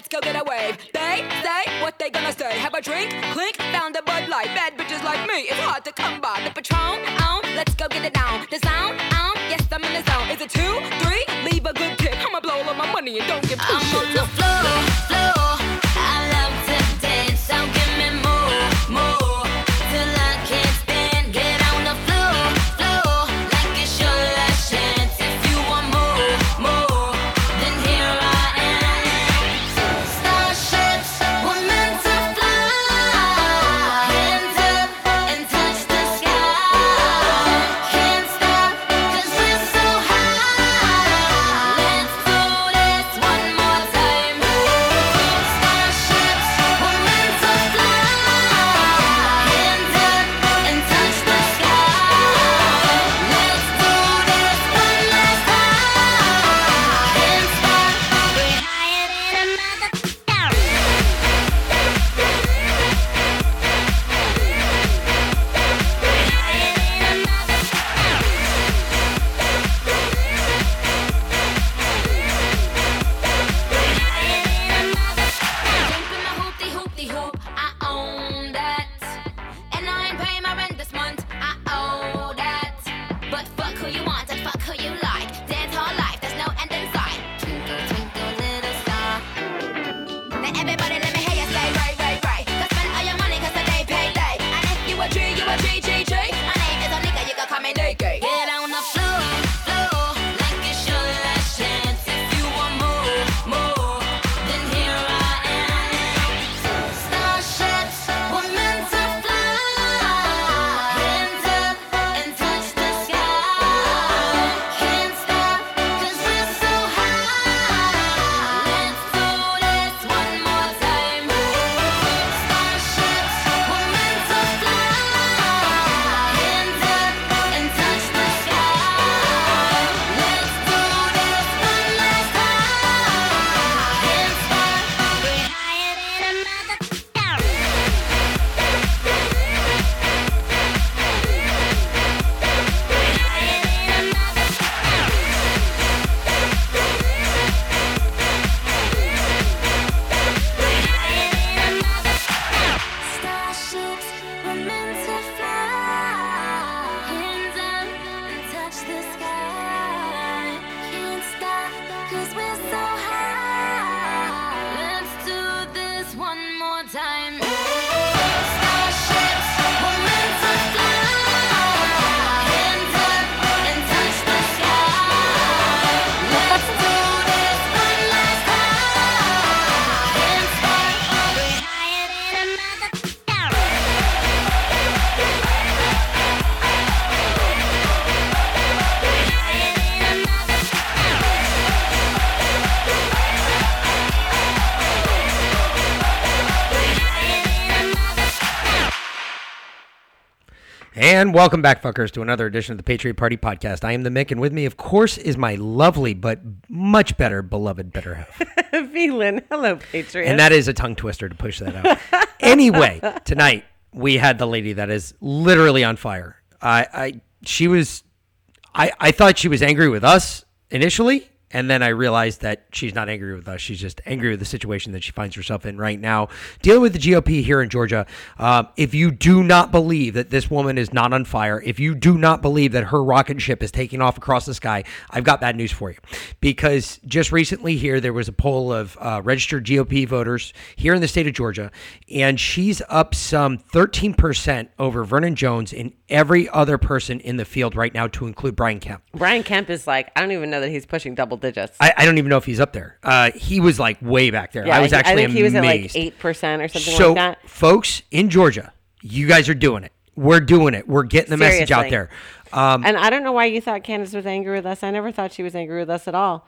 Let's go get a wave. They say what they gonna say. Have a drink, clink, found a Bud Light. Bad bitches like me, it's hard to come by. The Patron, on, let's go get it down. The sound, on, yes, I'm in the zone. Is it two, three? Leave a good tip. I'ma blow all of my money and don't give two I'm on the floor, floor. And welcome back, fuckers, to another edition of the Patriot Party Podcast. I am the Mick, and with me, of course, is my lovely but much better beloved better half. Phelan. Hello, Patriot. And that is a tongue twister to push that out. anyway, tonight we had the lady that is literally on fire. I, I she was I, I thought she was angry with us initially, and then I realized that she's not angry with us. She's just angry with the situation that she finds herself in right now, dealing with the GOP here in Georgia. Um, if you do not believe that this woman is not on fire, if you do not believe that her rocket ship is taking off across the sky, I've got bad news for you. Because just recently here, there was a poll of uh, registered GOP voters here in the state of Georgia, and she's up some 13% over Vernon Jones in every other person in the field right now, to include Brian Kemp. Brian Kemp is like, I don't even know that he's pushing double digits. I, I don't even know if he's up there. Uh, he was like way back there. yeah, I was actually I think he was at like eight percent or something so, like that. folks in Georgia, you guys are doing it. We're doing it. We're getting the message out there. Um, And I don't know why you thought Kandiss was angry with us. I never thought she was angry with us at all.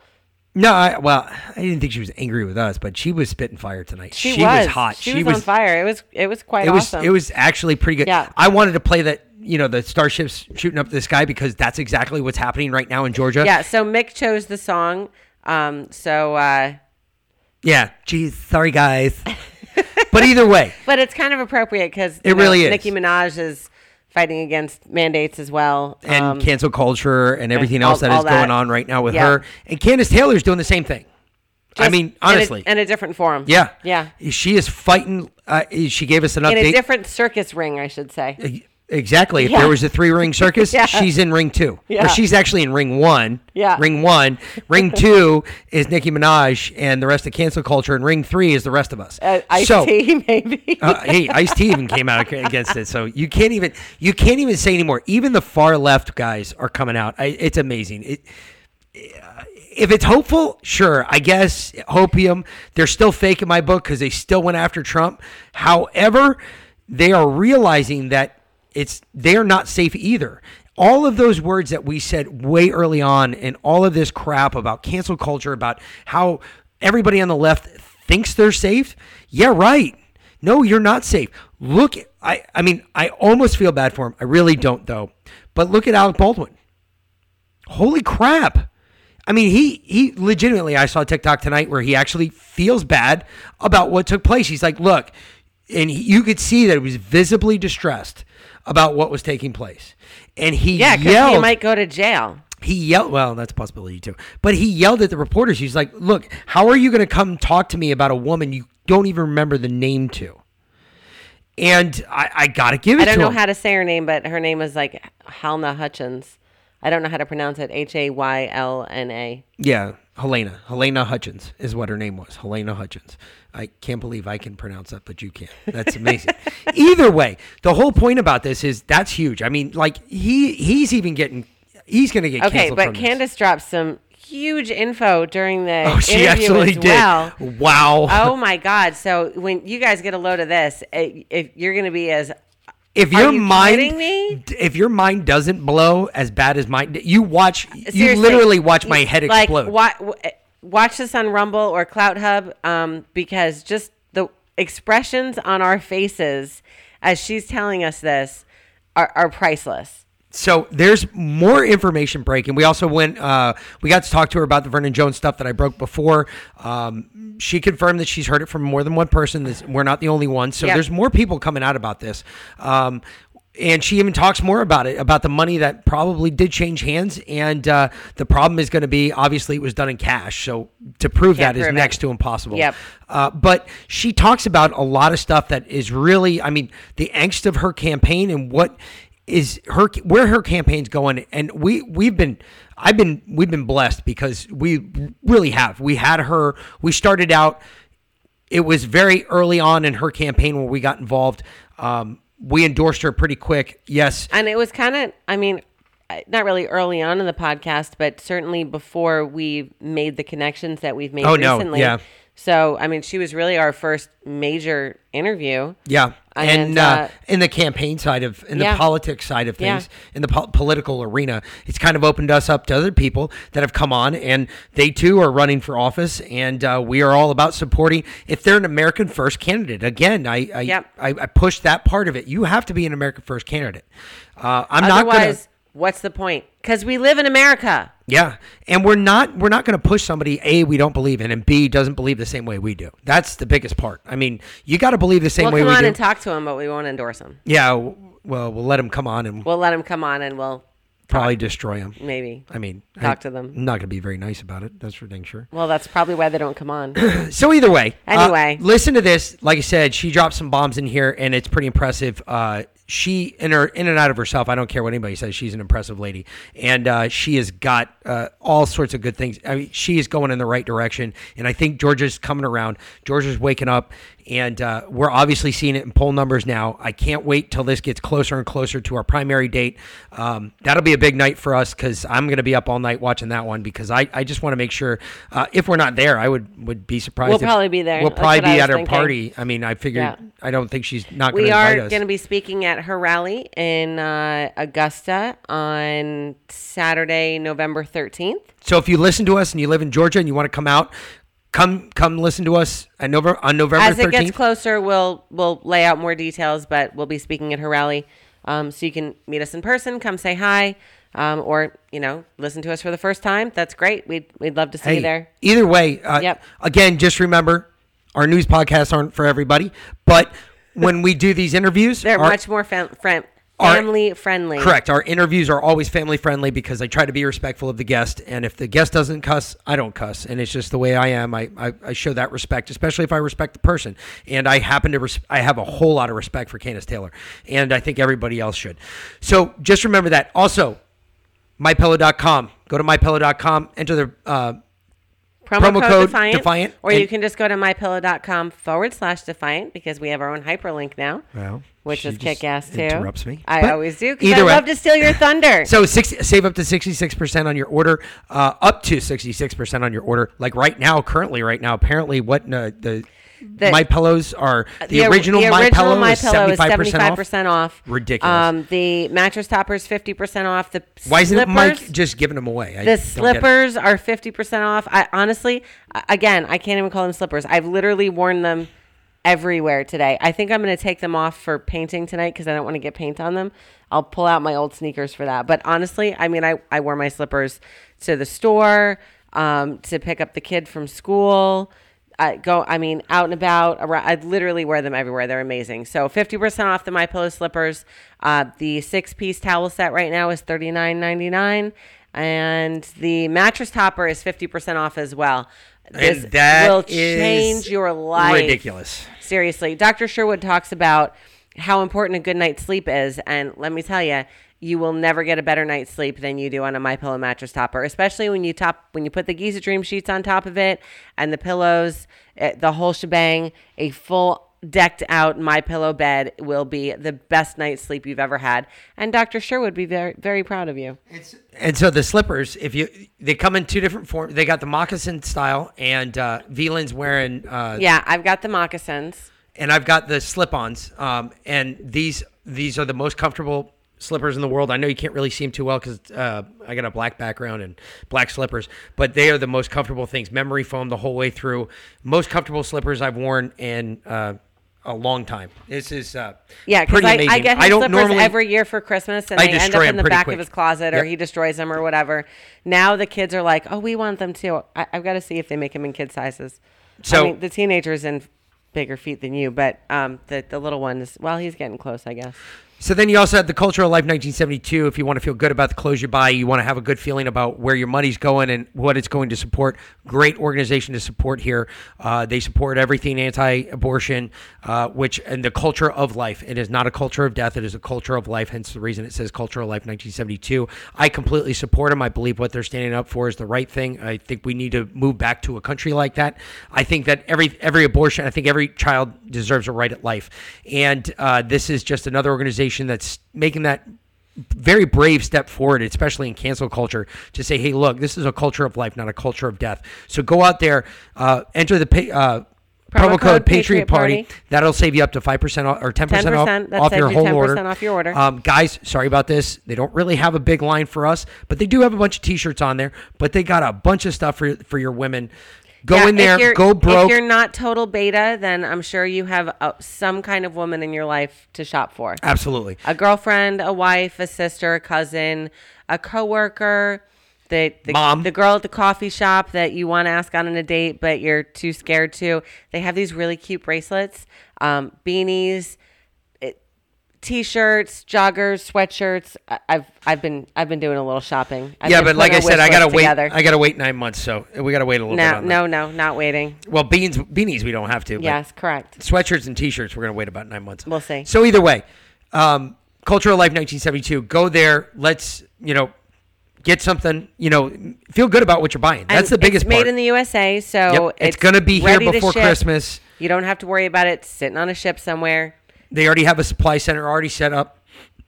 no, I, well, I didn't think she was angry with us, but she was spitting fire tonight. She, was. hot. She, was, on fire. It was it was quite It was awesome. it was actually pretty good. Yeah. I wanted to play that. You know, the starships shooting up the sky because that's exactly what's happening right now in Georgia. yeah. So Mick chose the song. Um. So, uh, Yeah. Geez, sorry guys. but either way, but it's kind of appropriate because It really is. Nicki Minaj is fighting against mandates as well. and Um, cancel culture and everything all- else that is that. going on right now with Yeah. her. And Kandiss Taylor's doing the same thing. I just mean, in a- honestly. in a, different form. yeah. Yeah. She is fighting. Uh, she gave us an update In a different circus ring, I should say. Exactly. If Yeah. there was a three ring circus, Yeah. she's in ring two. Yeah. Or she's actually in ring one. Yeah. Ring one. Ring two is Nicki Minaj and the rest of cancel culture. And ring three is the rest of us. Uh, Ice so, T, maybe. uh, hey, Ice T even came out against it. So you can't even you can't even say anymore. Even the far left guys are coming out. I, it's amazing. It, if it's hopeful, sure, I guess hopium. They're still fake in my book because they still went after Trump. However, they are realizing that it's they are not safe either. All of those words that we said way early on, and all of this crap about cancel culture, about how everybody on the left thinks they're safe. Yeah, right. No, you're not safe. Look, I, I mean, I almost feel bad for him. I really don't, though. But look at Alec Baldwin. Holy crap. I mean, he he legitimately. I saw TikTok tonight where he actually feels bad about what took place. He's like, look, and you could see that he was visibly distressed about what was taking place, and he yeah, because yelled. he might go to jail. he yelled. Well, that's a possibility too. But he yelled at the reporters. He's like, look, how are you going to come talk to me about a woman you don't even remember the name to? And I, I got to give it I don't know him. how to say her name, but her name is like Halna Hutchins. I don't know how to pronounce it. H A Y L N A. Yeah, Helena. Helena Hutchins is what her name was. Helena Hutchins. I can't believe I can pronounce that, but you can't. That's amazing. Either way, the whole point about this is that's huge. I mean, like he he's even getting he's going to get Okay, canceled but from this. Kandiss dropped some huge info during the Oh, she actually did. well. Wow. Oh my God! So when you guys get a load of this, eh, if you're going to be as if Are your you mind me? if your mind doesn't blow as bad as mine you watch you literally watch my head like, explode Wa- eh, watch this on Rumble or Clout Hub um, because just the expressions on our faces as she's telling us this are, are priceless. So there's more information breaking we also went uh, we got to talk to her about the vernon jones stuff that i broke before um, she confirmed that she's heard it from more than one person this, we're not the only ones so Yeah. there's more people coming out about this um, and she even talks more about it about the money that probably did change hands and uh, the problem is going to be obviously it was done in cash so to prove Can't that is prove it. next to impossible Yep. Uh, but she talks about a lot of stuff that is really, I mean, the angst of her campaign and what is her where her campaign's going. And we we've been, I've been, we've been blessed because we really have. We had her. We started out. It was very early on in her campaign when we got involved. Um, we endorsed her pretty quick. Yes, And it was kind of, I mean, not really early on in the podcast, but certainly before we made the connections that we've made Oh, no, recently. yeah. So, I mean, she was really our first major interview. Yeah. And, And, uh, uh, in the campaign side of, in the politics side of Yeah. things, in the po- political arena, it's kind of opened us up to other people that have come on, and they too are running for office, and uh, we are all about supporting. If they're an American first candidate, again, I I, Yep. I I push that part of it. You have to be an American first candidate. Uh, I'm not gonna. Otherwise, what's the point? Because we live in America. Yeah, and we're not we're not going to push somebody a we don't believe in and b doesn't believe the same way we do. That's the biggest part. I mean, you got to believe the same We'll way come we on do. and talk to him, but we won't endorse him. yeah, well, we'll let him come on and We'll let him come on and we'll probably destroy him. maybe. I mean, Talk I, to them. I'm not going to be very nice about it. That's for dang sure. Well, that's probably why they don't come on. So either way, uh, Anyway. listen to this. Like I said, she dropped some bombs in here, and it's pretty impressive. Uh, she in her in and out of herself. I don't care what anybody says. She's an impressive lady, and uh, she has got uh, all sorts of good things. I mean, she is going in the right direction, and I think Georgia's coming around. Georgia's waking up, And uh, we're obviously seeing it in poll numbers now. I can't wait till this gets closer and closer to our primary date. Um, that'll be a big night for us because I'm going to be up all night watching that one because I, I just want to make sure uh, if we're not there, I would, would be surprised. We'll if- probably be there. We'll That's probably be at her thinking. party. I mean, I figured Yeah. I don't think she's not going We to invite are going to be speaking at her rally in uh, Augusta on Saturday, November 13th. So if you listen to us and you live in Georgia and you want to come out, come come listen to us on November on November As it gets closer, we'll we'll lay out more details, but we'll be speaking at her rally, um, so you can meet us in person, come say hi, um, or you know listen to us for the first time. That's great. We'd we'd love to see you there. Either way, uh, Yep. again, just remember our news podcasts aren't for everybody, but when we do these interviews, They're our- much more fam- fam- our- family friendly. Correct. Our interviews are always family friendly because I try to be respectful of the guest. And if the guest doesn't cuss, I don't cuss. And it's just the way I am. I, I, I show that respect, especially if I respect the person. And I happen to, res- I have a whole lot of respect for Kandiss Taylor. And I think everybody else should. So just remember that. Also, mypillow.com. Go to mypillow.com, enter the, uh, Promo, Promo code, code Defiant, Defiant, or you can just go to mypillow.com forward slash Defiant because we have our own hyperlink now. Well, which is kick ass too. interrupts me. I But always do either I way- love to steal your thunder. So 60, save up to 66% on your order, uh, up to 66% on your order. Like right now, currently right now, apparently what uh, the, The- My Pillows are, the, or- original, the My original Pillow My is Pillow is 75% off. 75% off. Ridiculous. Um, the mattress toppers 50% off. The Why isn't slippers, Mike just giving them away? I the don't get it. slippers are 50% off. I honestly, again, I can't even call them slippers. I've literally worn them everywhere today. I think I'm going to take them off for painting tonight because I don't want to get paint on them. I'll pull out my old sneakers for that. But honestly, I mean, I, I wore my slippers to the store, um, to pick up the kid from school. I go, I mean, out and about. Around, I literally wear them everywhere. They're amazing. So 50% off the My Pillow slippers. Uh, the six piece towel set right now is $39.99. And the mattress topper is 50% off as well. This And that will change your life. ridiculous. Seriously. Dr. Sherwood talks about how important a good night's sleep is. And let me tell you, you will never get a better night's sleep than you do on a My Pillow mattress topper, especially when you top when you put the Giza Dream sheets on top of it and the pillows, eh, the whole shebang. A full decked out My Pillow bed will be the best night's sleep you've ever had, and Dr. Sherwood would be very very proud of you. it's, And so the slippers, if you, they come in two different forms. They got the moccasin style, and uh, Veland's wearing uh, Yeah, I've got the moccasins. and I've got the slip-ons. Um, and these these are the most comfortable slippers in the world. I know you can't really see them too well because uh, I got a black background and black slippers, but they are the most comfortable things. Memory foam the whole way through. Most comfortable slippers I've worn in uh, a long time. This is uh, Yeah, pretty I, amazing. I get his don't slippers normally every year for Christmas, and I they end up in the back quick. of his closet, or Yep. he destroys them, or whatever. Now the kids are like, "Oh, we want them too." I, I've got to see if they make them in kid sizes. So- I mean, the teenager's in bigger feet than you, but um, the the little one is well, he's getting close, I guess. So then you also have the Culture of Life 1972. If you want to feel good about the clothes you buy, you want to have a good feeling about where your money's going and what it's going to support. Great organization to support here. Uh, they support everything anti-abortion, uh, which and the culture of life. It is not a culture of death. It is a culture of life. Hence the reason it says Culture of Life 1972. I completely support them. I believe what they're standing up for is the right thing. I think we need to move back to a country like that. I think that every every abortion, I think every child deserves a right at life, and uh, this is just another organization that's making that very brave step forward, especially in cancel culture, to say, "Hey, look, this is a culture of life, not a culture of death." So go out there, uh, enter the pa- uh, promo, code, Patriot, Party. That'll save you up to five percent or ten percent off, off your you whole 10% order. off your order. Um, guys, sorry about this. They don't really have a big line for us, but they do have a bunch of T-shirts on there. But they got a bunch of stuff for for your women. Go Yeah, in there, go broke. If you're not total beta, then I'm sure you have uh some kind of woman in your life to shop for. Absolutely. a girlfriend, a wife, a sister, a cousin, a coworker, the the, Mom. the girl at the coffee shop that you want to ask out on a date but you're too scared to. They have these really cute bracelets, um, beanies, t-shirts, joggers, sweatshirts. I've I've been I've been doing a little shopping. I've yeah, but like I said, I gotta list wait. I gotta wait nine months, so we gotta wait a little bit. no, on no, that. no, not waiting. Well, beans, beanies, we don't have to. Yes, correct. sweatshirts and t-shirts we're going to wait about nine months We'll see. so either way um, cultural life 1972 go there let's you know get something you know feel good about what you're buying that's And the biggest it's made part in the USA, so Yep. it's, going to be here before christmas You don't have to worry about it sitting on a ship somewhere. They already have a supply center already set up.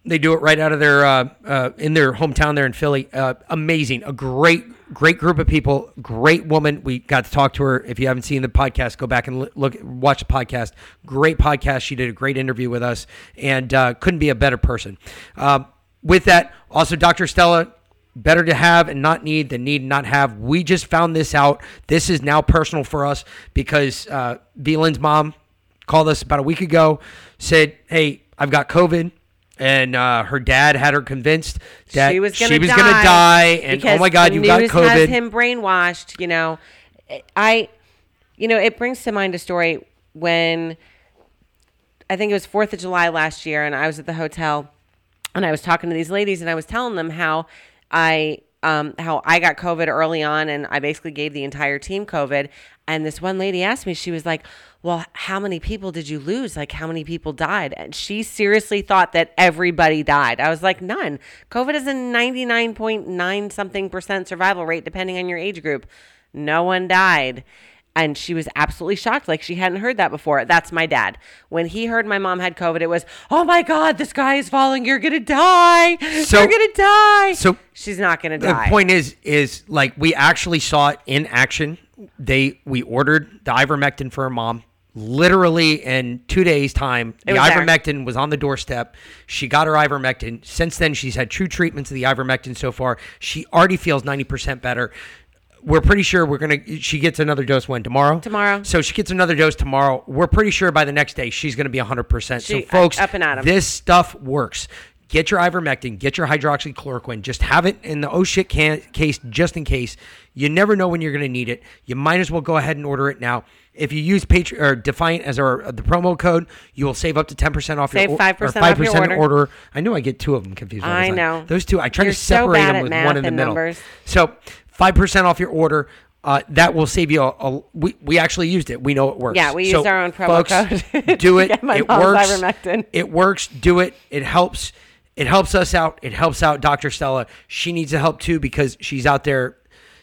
They do it right out of their uh, uh, in their hometown there in Philly. Uh, amazing, a great great group of people, great woman. We got to talk to her. If you haven't seen the podcast, go back and look watch the podcast. Great podcast. She did a great interview with us, and uh, couldn't be a better person. Um, with that, also Dr. Stella. Better to have and not need than need and not have. We just found this out. This is now personal for us because uh, mom called us about a week ago, said, "Hey, I've got COVID." And uh, her dad had her convinced that she was gonna she was die, die, and oh because my God, you got news COVID. Has him brainwashed. You know, I, you know, it brings to mind a story when I think it was Fourth of July last year, and I was at the hotel, and I was talking to these ladies, and I was telling them how I. Um, how I got COVID early on, and I basically gave the entire team COVID. And this one lady asked me, she was like, Well, how many people did you lose? Like, how many people died? And she seriously thought that everybody died. I was like, None. COVID has a 99.9 something percent survival rate, depending on your age group. No one died. And she was absolutely shocked. Like she hadn't heard that before. That's my dad. When he heard my mom had COVID, it was, oh my God, the sky is falling. You're going to die. So- You're going to die. so she's not going to die. the point is is like we actually saw it in action they we ordered the ivermectin for her mom literally in two days time the was there. ivermectin was on the doorstep she got her ivermectin since then she's had two treatments of the ivermectin so far she already feels 90% better we're pretty sure we're gonna she gets another dose when tomorrow Tomorrow. so she gets another dose tomorrow we're pretty sure by the next day she's gonna be 100% so She- uh, folks up and at 'em. this stuff works. Get your ivermectin, get your hydroxychloroquine. Just have it in the oh shit can- case just in case. You never know when you're going to need it. You might as well go ahead and order it now. If you use Patri- or Defiant as our uh, the promo code, you will save up to ten percent off Save your 5% or off your 5% order. I know I get two of them confused. all the I time. know. those two. I try You're to so separate bad them at with math one in the and middle. numbers. So five percent off your order. Uh, that will save you a, a. We, we actually used it. We know it works. Yeah, we So, used our own promo folks, code do it. it works. It works. Do it. It helps. It helps us out. It helps out Dr. Stella. She needs the help too because she's out there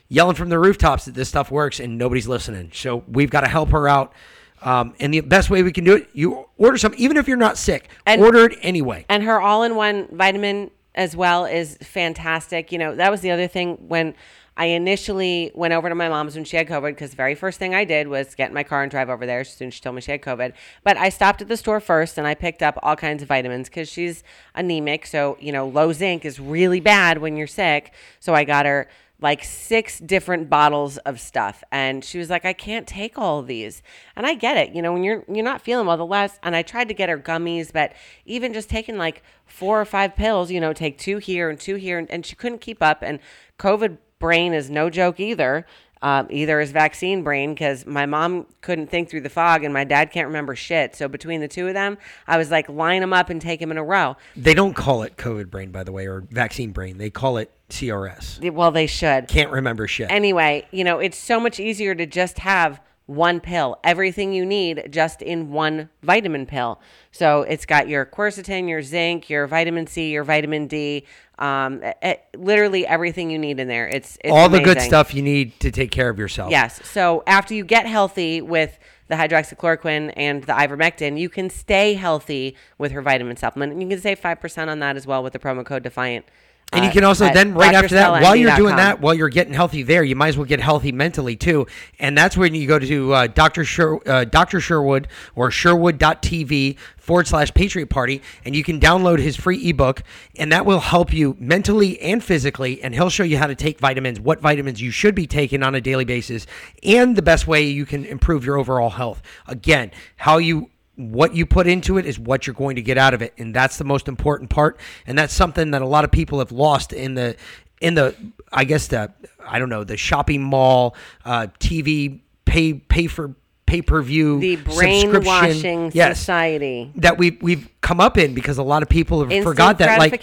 yelling from the rooftops that this stuff works and nobody's listening. So we've got to help her out. Um, and the best way we can do it, you order some, even if you're not sick, And- order it anyway. And her all in one vitamin as well is fantastic. You know, that was the other thing when I initially went over to my mom's when she had COVID, because the very first thing I did was get in my car and drive over there as soon as she told me she had COVID. But I stopped at the store first and I picked up all kinds of vitamins because she's anemic. So, you know, low zinc is really bad when you're sick. So I got her like six different bottles of stuff and she was like i can't take all of these and i get it you know when you're you're not feeling well the last and i tried to get her gummies but even just taking like four or five pills you know take two here and two here and, and she couldn't keep up and covid brain is no joke either um, either is vaccine brain because my mom couldn't think through the fog and my dad can't remember shit so between the two of them i was like line them up and take them in a row They don't call it COVID brain, by the way, or vaccine brain. They call it CRS. well they should Can't remember shit. anyway, you know, it's so much easier to just have one pill, everything you need just in one vitamin pill. So it's got your quercetin, your zinc, your vitamin C, your vitamin D, um, e- literally everything you need in there. It's, it's all the good stuff you need to take care of yourself. Yes. So after you get healthy with the hydroxychloroquine and the ivermectin, you can stay healthy with her vitamin supplement. And you can save 5% on that as well with the promo code DEFIANT. And you uh, can also then right after that, while you're doing that, while you're getting healthy there, you might as well get healthy mentally too. And that's when you go to uh, Dr. Sher, uh, Dr. Sherwood or Sherwood.tv forward slash Patriot Party, and you can download his free ebook, and that will help you mentally and physically. And he'll show you how to take vitamins, what vitamins you should be taking on a daily basis, and the best way you can improve your overall health. Again, how you what you put into it is what you're going to get out of it and that's the most important part and that's something that a lot of people have lost in the in the i guess the i don't know the shopping mall uh tv pay pay for pay-per-view The brainwashing yes, society. that we we've come up in because a lot of people have Instant forgot that like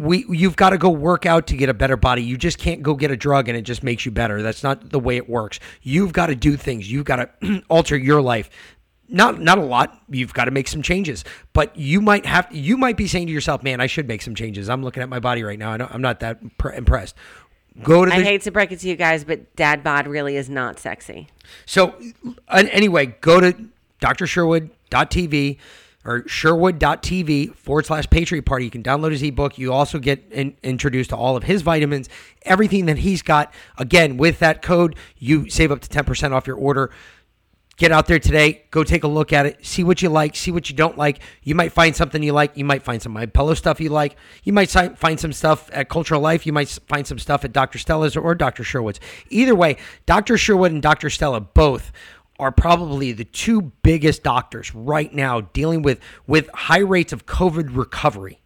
we you've got to go work out to get a better body. You just can't go get a drug and it just makes you better. That's not the way it works. You've got to do things. You've got to alter your life. Not not a lot. You've got to make some changes. But you might have you might be saying to yourself, "Man, I should make some changes." I'm looking at my body right now. I don't, I'm not that pr- impressed. Go to the I hate to break it to you guys, but dad bod really is not sexy. So, anyway, go to drsherwood.tv or sherwood.tv forward slash Patriot Party. You can download his ebook. You also get in, introduced to all of his vitamins, everything that he's got. Again, with that code, you save up to 10% off your order. Get out there today. Go take a look at it. See what you like. See what you don't like. You might find something you like. You might find some My Pillow stuff you like. You might find some stuff at Culture of Life. You might find some stuff at Dr. Stella's or Dr. Sherwood's. Either way, Dr. Sherwood and Dr. Stella both are probably the two biggest doctors right now dealing with with high rates of COVID recovery.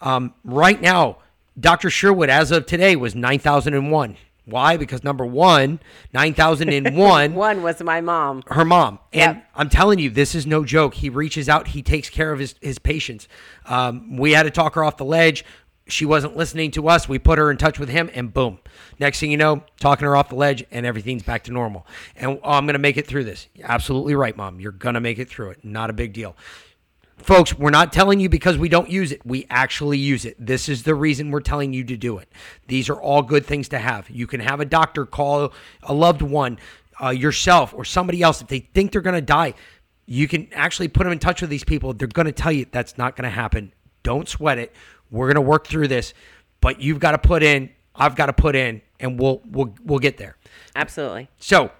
Um, right now, Dr. Sherwood, as of today, was nine thousand and one. Why? Because number one, nine thousand and one One was my mom. her mom. And Yep. I'm telling you, this is no joke. He reaches out, he takes care of his, his patients. Um, we had to talk her off the ledge. She wasn't listening to us. We put her in touch with him, and boom. Next thing you know, talking her off the ledge, and everything's back to normal. And oh, I'm going to make it through this. You're absolutely right, mom. You're going to make it through it. Not a big deal. Folks, we're not telling you because we don't use it. We actually use it. This is the reason we're telling you to do it. These are all good things to have. You can have a doctor call a loved one, uh, yourself, or somebody else if they think they're going to die. You can actually put them in touch with these people. They're going to tell you that's not going to happen. Don't sweat it. We're going to work through this, but you've got to put in. I've got to put in, and we'll we'll we'll get there. Absolutely. So,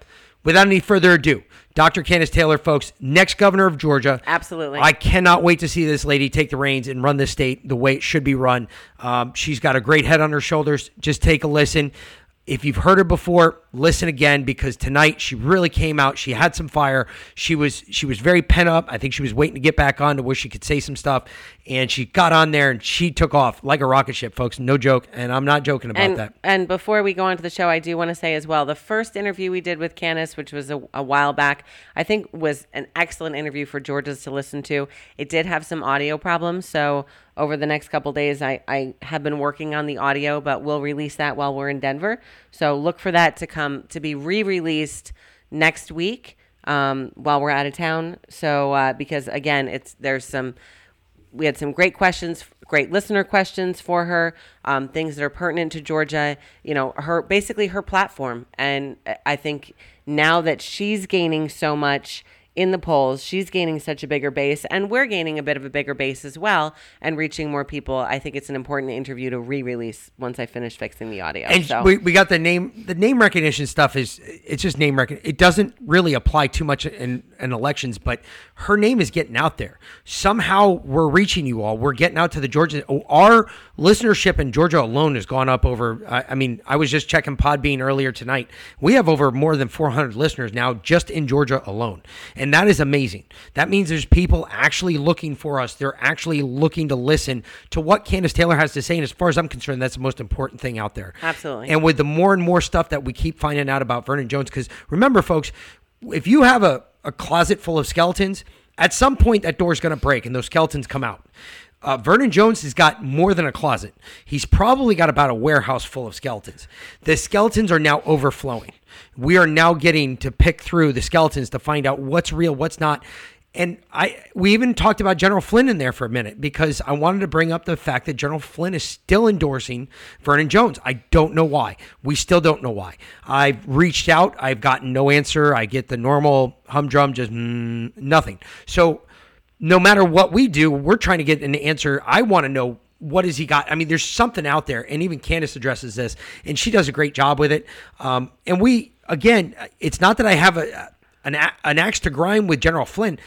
without any further ado, Dr. Kandiss Taylor, folks, next governor of Georgia. Absolutely. I cannot wait to see this lady take the reins and run this state the way it should be run. Um, she's got a great head on her shoulders. Just take a listen. If you've heard her before, listen again because tonight she really came out. She had some fire. She was she was very pent up. I think she was waiting to get back on to where she could say some stuff, and she got on there and she took off like a rocket ship, folks. No joke, and I'm not joking about and, that. And before we go on to the show, I do want to say as well the first interview we did with Kandiss, which was a, a while back, I think was an excellent interview for Georgia's to listen to. It did have some audio problems. So over the next couple days, I, I have been working on the audio, but we'll release that while we're in Denver. So look for that to come to be re released next week um, while we're out of town. So uh, because again, it's there's some we had some great questions, great listener questions for her, um, things that are pertinent to Georgia. You know, her basically her platform, and I think now that she's gaining so much in the polls, she's gaining such a bigger base, and we're gaining a bit of a bigger base as well, and reaching more people. I think it's an important interview to re-release once I finish fixing the audio. And so. we, we got the name the name recognition stuff is it's just name recognition. It doesn't really apply too much in, in elections, but her name is getting out there. Somehow we're reaching you all. We're getting out to the Georgia. Our listenership in Georgia alone has gone up over. I, I mean, I was just checking Podbean earlier tonight. We have over more than 400 listeners now just in Georgia alone, and that is amazing. That means there's people actually looking for us. They're actually looking to listen to what Kandiss Taylor has to say. And as far as I'm concerned, that's the most important thing out there. Absolutely. And with the more and more stuff that we keep finding out about Vernon Jones, because remember, folks, if you have a, a closet full of skeletons, at some point that door's going to break and those skeletons come out. Uh, Vernon Jones has got more than a closet. He's probably got about a warehouse full of skeletons. The skeletons are now overflowing. We are now getting to pick through the skeletons to find out what's real, what's not. And I we even talked about General Flynn in there for a minute because I wanted to bring up the fact that General Flynn is still endorsing Vernon Jones. I don't know why. We still don't know why. I've reached out. I've gotten no answer. I get the normal humdrum, just mm, nothing. So no matter what we do, we're trying to get an answer. I want to know what has he got. I mean, there's something out there, and even Kandiss addresses this, and she does a great job with it. Um, and we, again, it's not that I have a an, an axe to grind with General Flynn,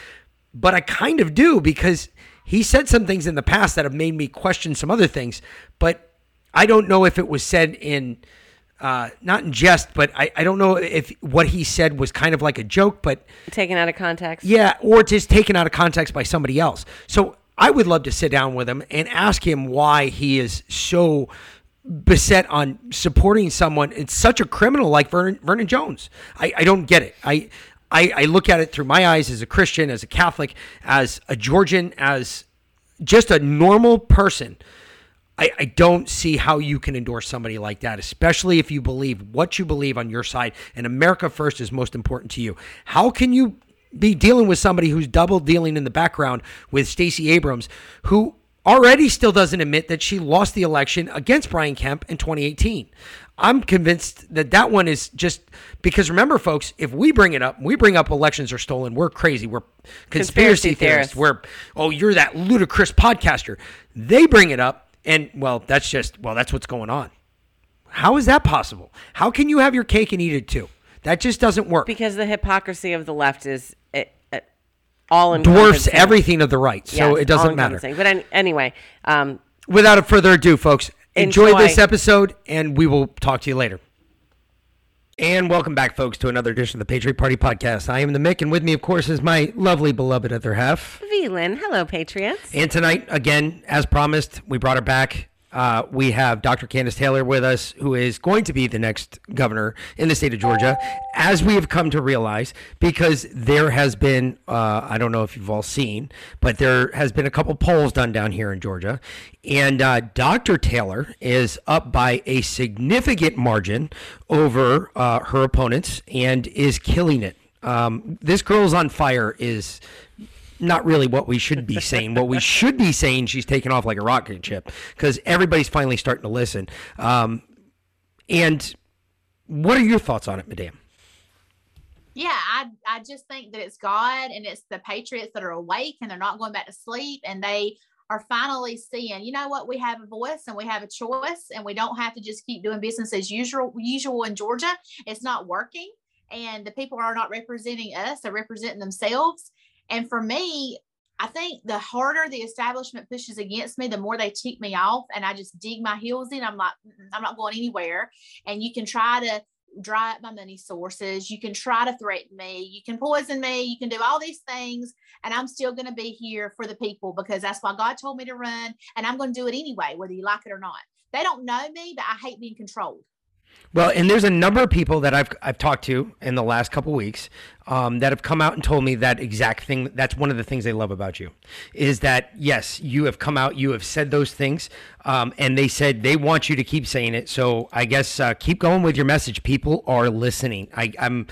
but I kind of do because he said some things in the past that have made me question some other things. But I don't know if it was said in uh, not in jest, but I, I don't know if what he said was kind of like a joke, but taken out of context. yeah, or just taken out of context by somebody else. So I would love to sit down with him and ask him why he is so beset on supporting someone. It's such a criminal like Vernon, Vernon Jones. I, I don't get it. I, I I look at it through my eyes as a Christian, as a Catholic, as a Georgian, as just a normal person. I, I don't see how you can endorse somebody like that, especially if you believe what you believe on your side and America first is most important to you. How can you be dealing with somebody who's double dealing in the background with Stacey Abrams, who already still doesn't admit that she lost the election against Brian Kemp in 2018. I'm convinced that that one is just because remember, folks, if we bring it up, we bring up elections are stolen, we're crazy. We're conspiracy, Conspiracy theorists. theorists. We're, oh, you're that ludicrous podcaster. They bring it up, and well, that's just, well, that's what's going on. How is that possible? How can you have your cake and eat it too? That just doesn't work. Because the hypocrisy of the left is it, it, all Dwarfs everything of the right, so Yes, it doesn't matter. But an- anyway, um, Without further ado, folks, enjoy, Enjoy. this episode, and we will talk to you later. And welcome back, folks, to another edition of the Patriot Party Podcast. I am the Mick, and with me, of course, is my lovely beloved other half. Velin, hello, Patriots. And tonight, again, as promised, we brought her back. Uh, we have Dr. Kandiss Taylor with us, who is going to be the next governor in the state of Georgia, as we have come to realize, because there has been, uh, I don't know if you've all seen, but there has been a couple polls done down here in Georgia. And uh, Dr. Taylor is up by a significant margin over uh, her opponents and is killing it. Um, this girl's on fire is not really what we should be saying. what we should be saying, she's taken off like a rocket ship because everybody's finally starting to listen. Um, and what are your thoughts on it, Madame? Yeah, I I just think that it's God and it's the patriots that are awake and they're not going back to sleep and they are finally seeing, you know what, we have a voice and we have a choice and we don't have to just keep doing business as usual usual in Georgia. It's not working and the people are not representing us, they're representing themselves. And for me, I think the harder the establishment pushes against me, the more they tick me off, and I just dig my heels in. I'm like, I'm not going anywhere. And you can try to dry up my money sources. You can try to threaten me. You can poison me. You can do all these things, and I'm still going to be here for the people because that's why God told me to run, and I'm going to do it anyway, whether you like it or not. They don't know me, but I hate being controlled. Well, and there's a number of people that I've I've talked to in the last couple weeks um, that have come out and told me that exact thing. That's one of the things they love about you, is that yes, you have come out, you have said those things, um, and they said they want you to keep saying it. So I guess uh, keep going with your message. People are listening. I, I'm.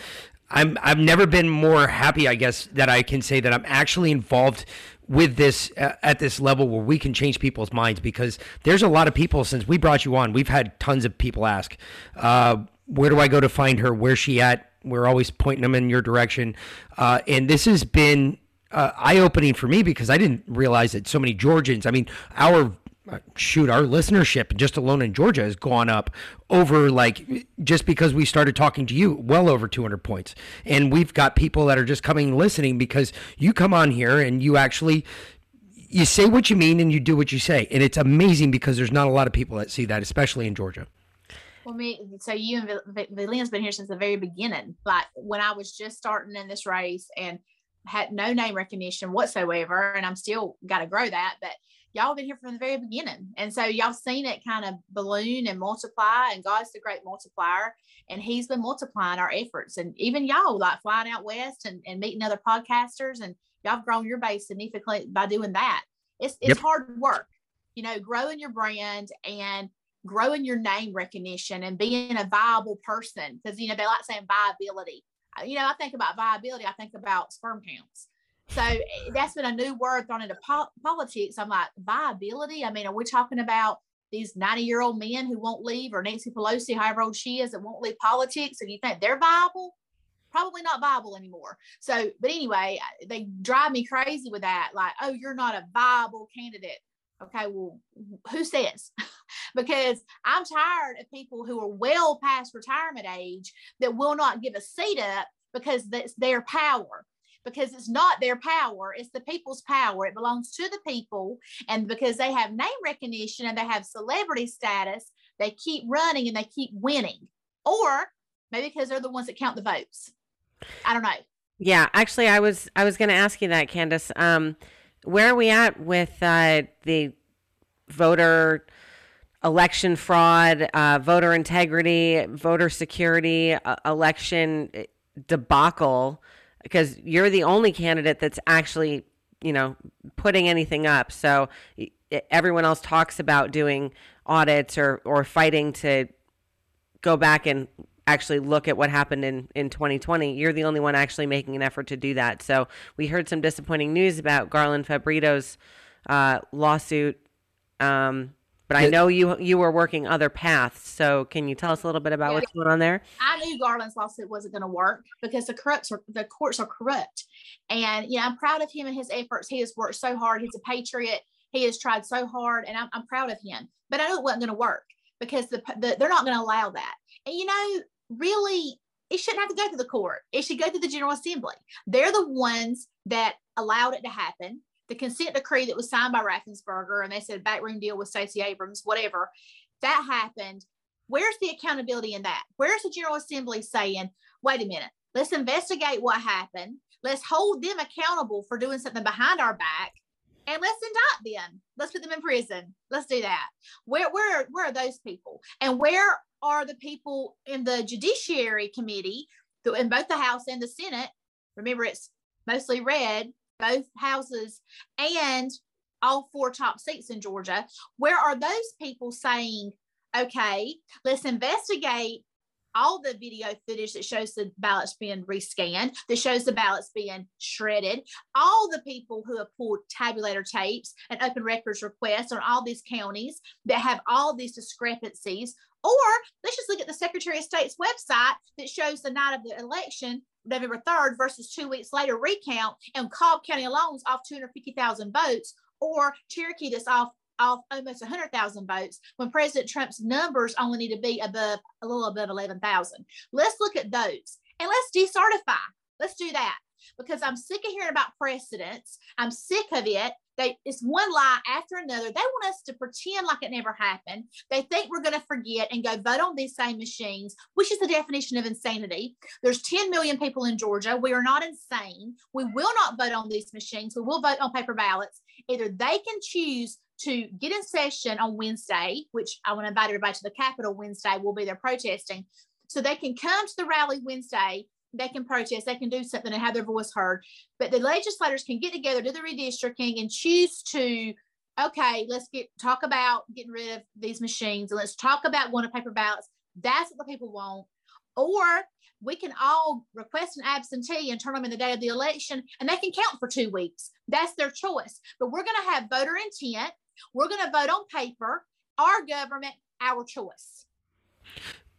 I'm I've never been more happy, I guess, that I can say that I'm actually involved with this uh, at this level where we can change people's minds because there's a lot of people since we brought you on. We've had tons of people ask, uh, "Where do I go to find her? Where's she at?" We're always pointing them in your direction, uh, and this has been uh, eye opening for me because I didn't realize that so many Georgians. I mean, our shoot, our listenership just alone in Georgia has gone up over like just because we started talking to you, well over 200 points. And we've got people that are just coming listening because you come on here and you actually you say what you mean and you do what you say. And it's amazing because there's not a lot of people that see that, especially in Georgia. Well, me, so you and Villian's been here since the very beginning. Like when I was just starting in this race and had no name recognition whatsoever, and I'm still got to grow that. But y'all have been here from the very beginning, and so y'all seen it kind of balloon and multiply. And God's the great multiplier, and He's been multiplying our efforts. And even y'all, like flying out west and, and meeting other podcasters, and y'all have grown your base significantly by doing that. It's it's Yep. hard work, you know, growing your brand and growing your name recognition and being a viable person because you know they like saying viability you know i think about viability i think about sperm counts so eh, that's been a new word thrown into po- politics. I'm like viability? I mean are we talking about these 90 year old men who won't leave or nancy pelosi however old she is that won't leave politics? And you think they're viable? Probably not viable anymore. So but anyway they drive me crazy with that. Like oh you're not a viable candidate. Okay well who says? Because I'm tired of people who are well past retirement age that will not give a seat up because that's their power. Because it's not their power, it's the people's power. It belongs to the people. And because they have name recognition and they have celebrity status, they keep running and they keep winning. Or maybe because they're the ones that count the votes. I don't know. Yeah, actually, I was I was going to ask you that, Kandiss. Um, where are we at with uh, the voter election fraud, uh, voter integrity, voter security, uh, election debacle? Because you're the only candidate that's actually, you know, putting anything up. So everyone else talks about doing audits or or fighting to go back and actually look at what happened in, in 2020. You're the only one actually making an effort to do that. So we heard some disappointing news about Garland Favorito's uh, lawsuit Um, but I know you you were working other paths. So can you tell us a little bit about Yeah. what's going on there? I knew Garland's lawsuit wasn't going to work because the corrupts are the courts are corrupt, and you know I'm proud of him and his efforts. He has worked so hard. He's a patriot. He has tried so hard, and I'm, I'm proud of him. But I knew it wasn't going to work because the, the they're not going to allow that. And you know, really, it shouldn't have to go through the court. It should go through the General Assembly. They're the ones that allowed it to happen. The consent decree that was signed by Raffensperger, and they said backroom deal with Stacey Abrams, whatever, that happened. Where's the accountability in that? Where's the General Assembly saying, wait a minute, let's investigate what happened. Let's hold them accountable for doing something behind our back. And let's indict them. Let's put them in prison. Let's do that. Where, where, where are those people? And where are the people in the Judiciary Committee, in both the House and the Senate? Remember, it's mostly red, both houses, and all four top seats in Georgia. Where are those people saying, okay, let's investigate all the video footage that shows the ballots being rescanned, that shows the ballots being shredded, all the people who have pulled tabulator tapes and open records requests on all these counties that have all these discrepancies. Or let's just look at the Secretary of State's website that shows the night of the election, November 3rd, versus two weeks later recount, and Cobb County alone's off 250,000 votes, or Cherokee that's off off almost 100,000 votes when President Trump's numbers only need to be above a little above 11,000. Let's look at those and let's decertify. Let's do that because I'm sick of hearing about precedents. I'm sick of it. They it's one lie after another. They want us to pretend like it never happened. They think we're going to forget and go vote on these same machines, which is the definition of insanity. There's 10 million people in Georgia. We are not insane. We will not vote on these machines. We will vote on paper ballots. Either they can choose to get in session on Wednesday, which I want to invite everybody to the Capitol Wednesday. We'll be there protesting. So they can come to the rally Wednesday. They can protest. They can do something and have their voice heard. But the legislators can get together, do the redistricting, and choose to, okay, let's get talk about getting rid of these machines and let's talk about going to paper ballots. That's what the people want. Or we can all request an absentee and turn them in the day of the election, and they can count for two weeks. That's their choice. But we're going to have voter intent. We're going to vote on paper. Our government, our choice.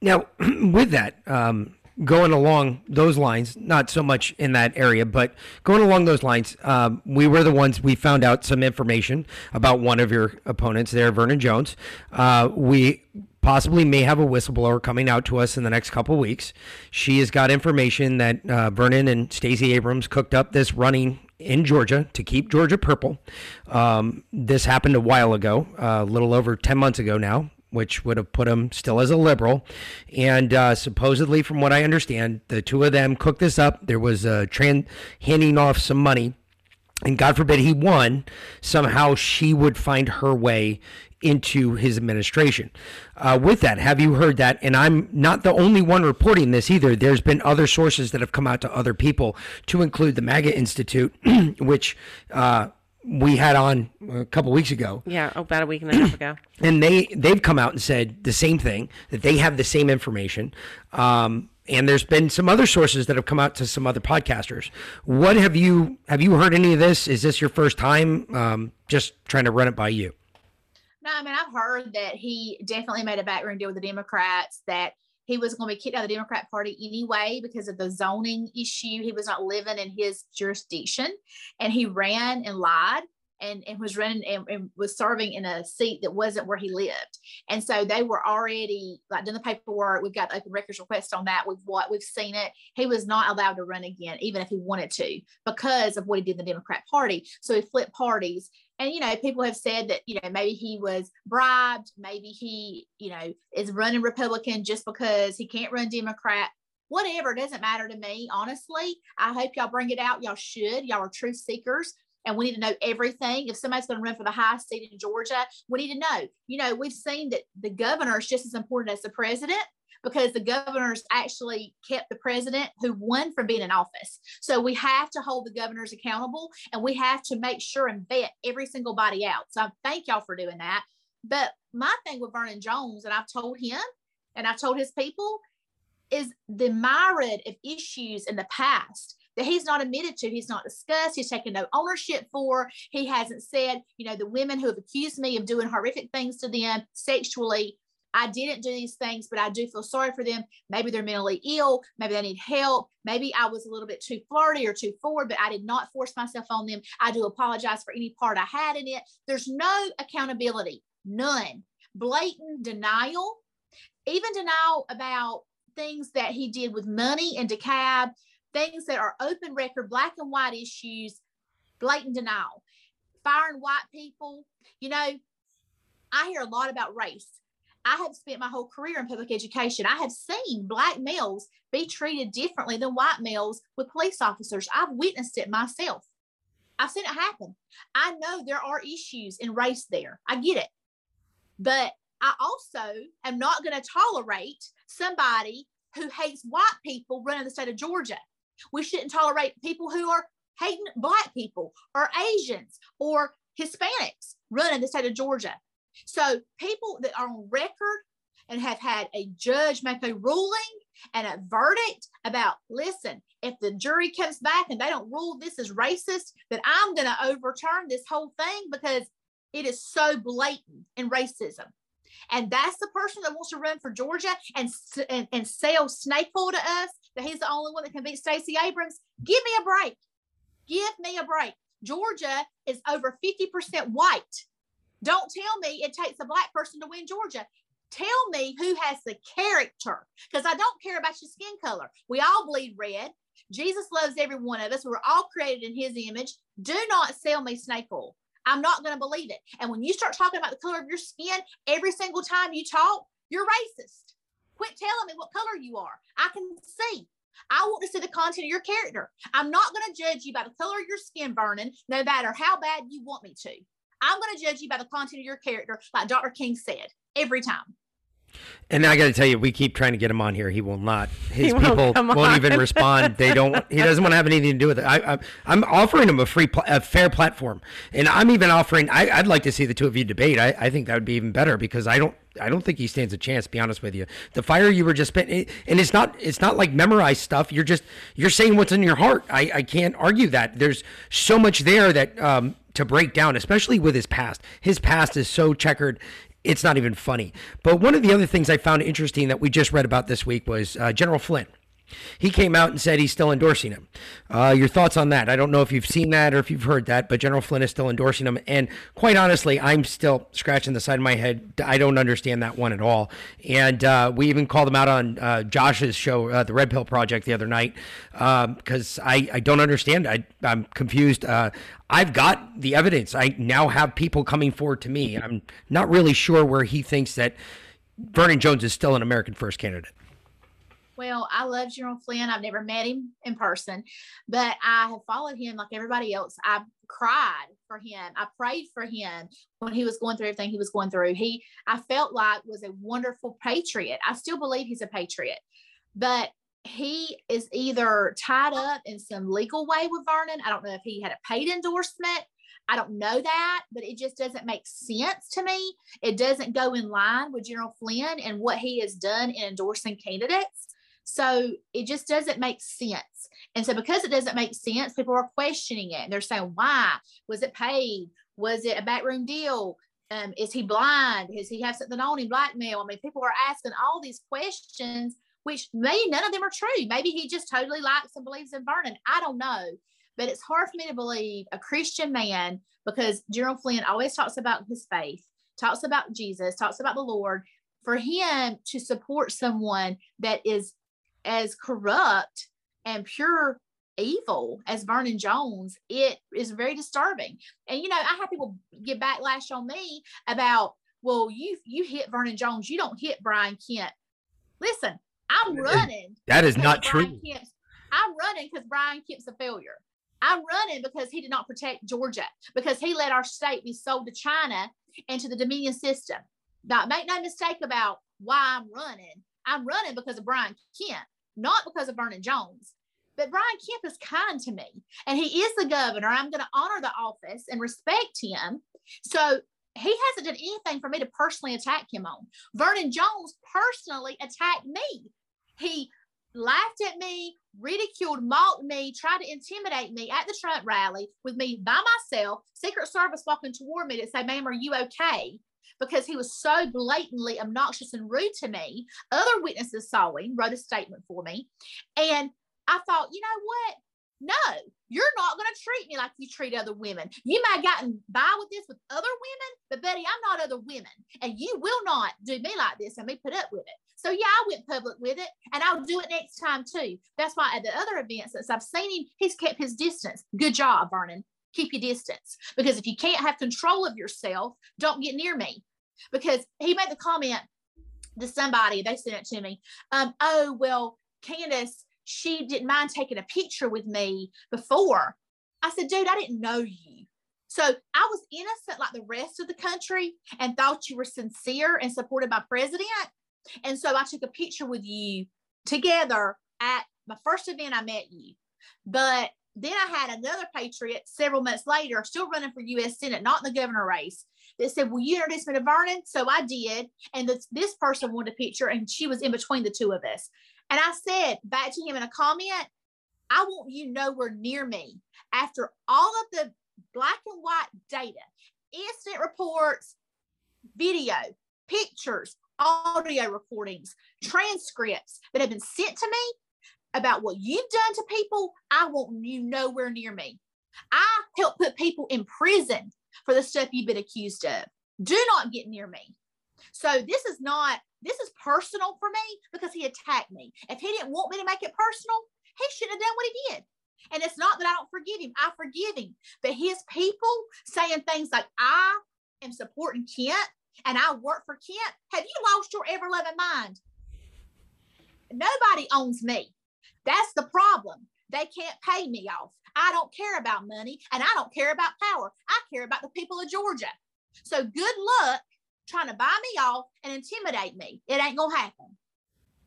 Now, with that, um, going along those lines, not so much in that area, but going along those lines, um, we were the ones we found out some information about one of your opponents there, Vernon Jones. Uh, we possibly may have a whistleblower coming out to us in the next couple weeks. She has got information that uh, Vernon and Stacey Abrams cooked up this running in Georgia to keep Georgia purple. Um, this happened a while ago, uh, a little over 10 months ago now which would have put him still as a liberal. And uh, supposedly, from what I understand, the two of them cooked this up. There was a tran handing off some money, and God forbid he won. Somehow she would find her way into his administration. Uh, with that, have you heard that? And I'm not the only one reporting this either. There's been other sources that have come out to other people, to include the MAGA Institute, which. Uh, we had on a couple weeks ago. Yeah, oh, about a week and a half ago. and they they've come out and said the same thing that they have the same information. Um, and there's been some other sources that have come out to some other podcasters. What have you have you heard any of this? Is this your first time um, just trying to run it by you? No, I mean, I've heard that he definitely made a backroom deal with the Democrats, that he was going to be kicked out of the Democrat Party anyway because of the zoning issue. He was not living in his jurisdiction and he ran and lied. And, and was running and, and was serving in a seat that wasn't where he lived. And so they were already like doing the paperwork. We've got the open records request on that. We've what we've seen it. He was not allowed to run again, even if he wanted to, because of what he did in the Democrat Party. So he flipped parties and you know people have said that you know maybe he was bribed maybe he you know is running republican just because he can't run democrat whatever doesn't matter to me honestly i hope y'all bring it out y'all should y'all are truth seekers and we need to know everything if somebody's going to run for the highest seat in georgia we need to know you know we've seen that the governor is just as important as the president because the governors actually kept the president who won from being in office. So we have to hold the governors accountable and we have to make sure and vet every single body out. So I thank y'all for doing that. But my thing with Vernon Jones, and I've told him and I've told his people, is the myriad of issues in the past that he's not admitted to, he's not discussed, he's taken no ownership for. He hasn't said, you know, the women who have accused me of doing horrific things to them sexually. I didn't do these things, but I do feel sorry for them. Maybe they're mentally ill. Maybe they need help. Maybe I was a little bit too flirty or too forward, but I did not force myself on them. I do apologize for any part I had in it. There's no accountability, none. Blatant denial, even denial about things that he did with money and DeKalb, things that are open record, black and white issues, blatant denial. Firing white people, you know, I hear a lot about race. I have spent my whole career in public education. I have seen black males be treated differently than white males with police officers. I've witnessed it myself. I've seen it happen. I know there are issues in race there. I get it. But I also am not going to tolerate somebody who hates white people running the state of Georgia. We shouldn't tolerate people who are hating black people or Asians or Hispanics running the state of Georgia. So people that are on record and have had a judge make a ruling and a verdict about listen, if the jury comes back and they don't rule this is racist, then I'm going to overturn this whole thing because it is so blatant in racism. And that's the person that wants to run for Georgia and, and, and sell snake oil to us that he's the only one that can beat Stacey Abrams. Give me a break. Give me a break. Georgia is over 50% white. Don't tell me it takes a black person to win Georgia. Tell me who has the character because I don't care about your skin color. We all bleed red. Jesus loves every one of us. We're all created in his image. Do not sell me snake oil. I'm not going to believe it. And when you start talking about the color of your skin every single time you talk, you're racist. Quit telling me what color you are. I can see. I want to see the content of your character. I'm not going to judge you by the color of your skin burning, no matter how bad you want me to. I'm going to judge you by the content of your character, like Dr. King said, every time. And I got to tell you, we keep trying to get him on here. He will not. His won't people won't even respond. They don't. He doesn't want to have anything to do with it. I, I'm offering him a free, pl- a fair platform, and I'm even offering. I, I'd like to see the two of you debate. I, I think that would be even better because I don't. I don't think he stands a chance. To be honest with you, the fire you were just spitting, and it's not. It's not like memorized stuff. You're just. You're saying what's in your heart. I, I can't argue that. There's so much there that um, to break down, especially with his past. His past is so checkered it's not even funny. But one of the other things I found interesting that we just read about this week was uh, General Flynn. He came out and said he's still endorsing him. Uh, your thoughts on that? I don't know if you've seen that or if you've heard that, but General Flynn is still endorsing him. And quite honestly, I'm still scratching the side of my head. I don't understand that one at all. And uh, we even called him out on uh, Josh's show, uh, the Red Pill Project, the other night, because I, I don't understand. I, I'm confused. Uh, I've got the evidence. I now have people coming forward to me. I'm not really sure where he thinks that Vernon Jones is still an American first candidate. Well, I love General Flynn. I've never met him in person, but I have followed him like everybody else. I cried for him. I prayed for him when he was going through everything he was going through. He, I felt like was a wonderful patriot. I still believe he's a patriot, but he is either tied up in some legal way with Vernon. I don't know if he had a paid endorsement. I don't know that, but it just doesn't make sense to me. It doesn't go in line with General Flynn and what he has done in endorsing candidates. So it just doesn't make sense. And so because it doesn't make sense, people are questioning it. They're saying, why? Was it paid? Was it a backroom deal? Um, is he blind? Does he have something on him? Blackmail? I mean, people are asking all these questions, which maybe none of them are true. Maybe he just totally likes and believes in Vernon. I don't know. But it's hard for me to believe a Christian man because General Flynn always talks about his faith, talks about Jesus, talks about the Lord. For him to support someone that is as corrupt and pure evil as Vernon Jones, it is very disturbing. And you know, I have people get backlash on me about, well, you you hit Vernon Jones, you don't hit Brian Kemp. Listen, I'm running. That is not Brian true. Kemp's- I'm running because Brian Kemp's a failure. I'm running because he did not protect Georgia, because he let our state be sold to China and to the Dominion system. Now, make no mistake about why I'm running. I'm running because of Brian Kemp, not because of Vernon Jones. But Brian Kemp is kind to me, and he is the governor. I'm going to honor the office and respect him. So he hasn't done anything for me to personally attack him on. Vernon Jones personally attacked me. He laughed at me, ridiculed, mocked me, tried to intimidate me at the Trump rally with me by myself, Secret Service walking toward me to say, ma'am, are you okay? Because he was so blatantly obnoxious and rude to me. Other witnesses saw him, wrote a statement for me. And I thought, you know what? No, you're not going to treat me like you treat other women. You might have gotten by with this with other women, but Betty, I'm not other women. And you will not do me like this and me put up with it. So yeah, I went public with it and I'll do it next time too. That's why at the other events, since I've seen him, he's kept his distance. Good job, Vernon. Keep your distance. Because if you can't have control of yourself, don't get near me. Because he made the comment to somebody, they sent it to me. Um, oh, well, Kandiss, she didn't mind taking a picture with me before. I said, dude, I didn't know you. So I was innocent like the rest of the country and thought you were sincere and supported by president. And so I took a picture with you together at my first event I met you. But then I had another patriot several months later, still running for US Senate, not in the governor race, that said, Will you introduce me to Vernon? So I did. And this, this person wanted a picture, and she was in between the two of us. And I said back to him in a comment, I want you nowhere near me. After all of the black and white data, incident reports, video, pictures, audio recordings, transcripts that have been sent to me about what you've done to people, I want you nowhere near me. I help put people in prison for the stuff you've been accused of. Do not get near me. So this is not this is personal for me because he attacked me. If he didn't want me to make it personal, he shouldn't have done what he did. And it's not that I don't forgive him, I forgive him. But his people saying things like, I am supporting Kemp and I work for Kemp, have you lost your ever loving mind? Nobody owns me. That's the problem. They can't pay me off. I don't care about money and I don't care about power. I care about the people of Georgia. So good luck trying to buy me off and intimidate me. It ain't gonna happen.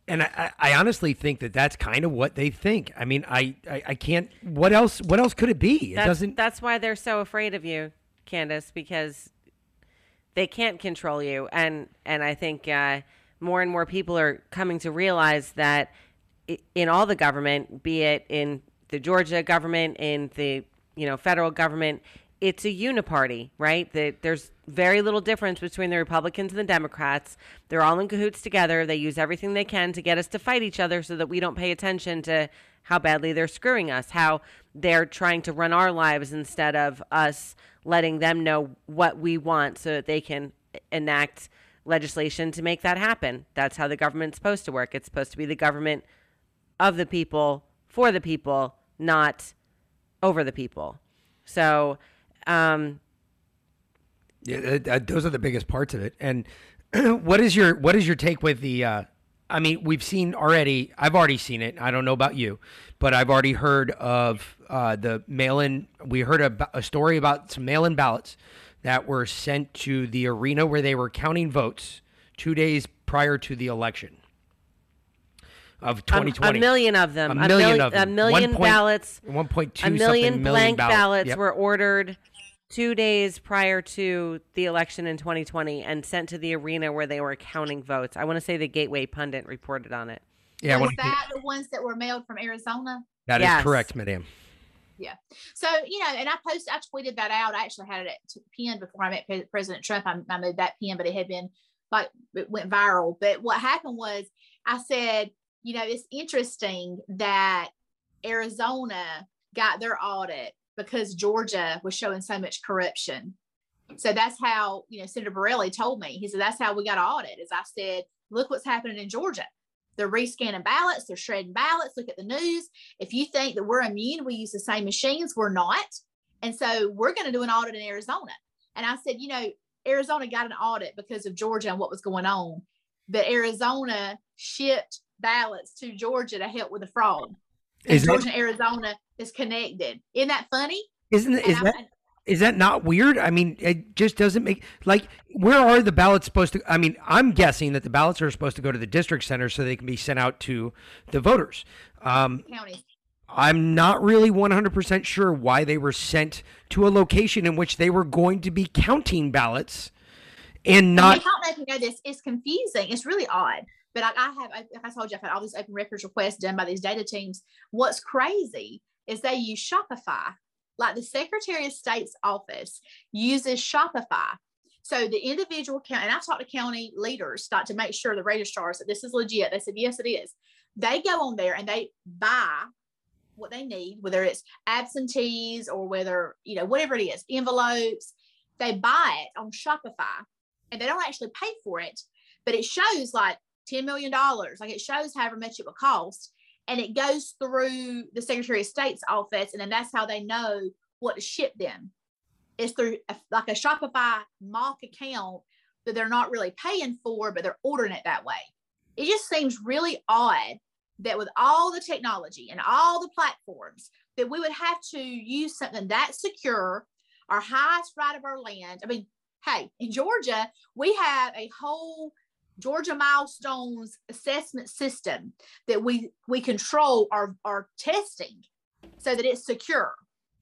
And I, I honestly think that that's kind of what they think. I mean, I, I, I can't. What else? What else could it be? It That's, doesn't. that's why they're so afraid of you, Kandiss, because they can't control you. And and I think uh, more and more people are coming to realize that i- in all the government, be it in the Georgia government, in the you know federal government, it's a uniparty, right? That there's very little difference between the Republicans and the Democrats. They're all in cahoots together. They use everything they can to get us to fight each other so that we don't pay attention to how badly they're screwing us, how they're trying to run our lives instead of us letting them know what we want so that they can enact legislation to make that happen. That's how the government's supposed to work. It's supposed to be the government of the people, for the people, not over the people. So, um, Yeah, those are the biggest parts of it. And what is your what is your take with the? Uh, I mean, we've seen already. I've already seen it. I don't know about you, but I've already heard of uh, the mail-in. We heard a, a story about some mail-in ballots that were sent to the arena where they were counting votes two days prior to the election of 2020. a million of them, A million mil- of them. a million One point- ballots, 1.2 a million blank ballot- ballots Yep. were ordered two days prior to the election in 2020 and sent to the arena where they were counting votes. I want to say the Gateway Pundit reported on it. Yeah, was wanna- that the ones that were mailed from Arizona? that is Yes. correct, madam. Yeah. So, you know, and I posted, I tweeted that out. I actually had it t- pinned before I met President Trump. I, I made that pin, but it had been like, it went viral. But what happened was I said, you know, it's interesting that Arizona got their audit because Georgia was showing so much corruption. So that's how, you know, Senator Borelli told me. He said, that's how we got audit. Is I said, look what's happening in Georgia. They're rescanning ballots, they're shredding ballots. Look at the news. If you think that we're immune, we use the same machines, we're not. And so we're going to do an audit in Arizona. And I said, you know, Arizona got an audit because of Georgia and what was going on, but Arizona shipped ballots to Georgia to help with the fraud. Is that- Georgia and Arizona is connected. Isn't that funny? Isn't it? Is I- that is that not weird? I mean, it just doesn't make like where are the ballots supposed to? I mean, I'm guessing that the ballots are supposed to go to the district center so they can be sent out to the voters. Um, counties. I'm not really 100% sure why they were sent to a location in which they were going to be counting ballots and not. I if you know this. It's confusing. It's really odd But I, I have, like I told you, I've had all these open records requests done by these data teams. What's crazy is they use Shopify. Like the Secretary of State's office uses Shopify. So the individual county, and I talked to county leaders not to make sure the registrars that this is legit. They said, yes, it is. They go on there and they buy what they need, whether it's absentees or whether, you know, whatever it is, envelopes, they buy it on Shopify and they don't actually pay for it, but it shows like $10 million, like it shows however much it would cost. And it goes through the Secretary of State's office, and then that's how they know what to ship them. It's through a, like a Shopify mock account that they're not really paying for, but they're ordering it that way. It just seems really odd that with all the technology and all the platforms, that we would have to use something that secure, our highest right of our land. I mean, hey, in Georgia, we have a whole Georgia milestones assessment system that we we control our, our testing so that it's secure.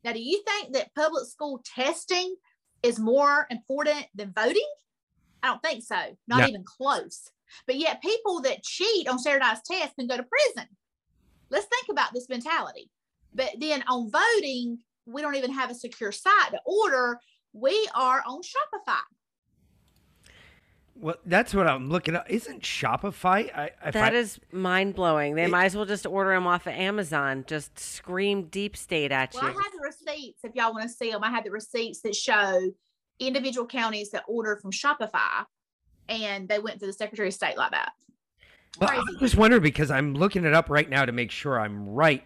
Now, do you think that public school testing is more important than voting? I don't think so. Not No. even close. But yet, people that cheat on standardized tests can go to prison. Let's think about this mentality. But then on voting, we don't even have a secure site to order. We are on Shopify. Well, that's what I'm looking at. Isn't Shopify? I, if That I, is mind blowing. They It- might as well just order them off of Amazon. Just scream deep state at you. Well, I you. have the receipts if y'all want to see them. I have the receipts that show individual counties that ordered from Shopify and they went to the Secretary of State like that. Well, Crazy. I'm just wondering because I'm looking it up right now to make sure I'm right,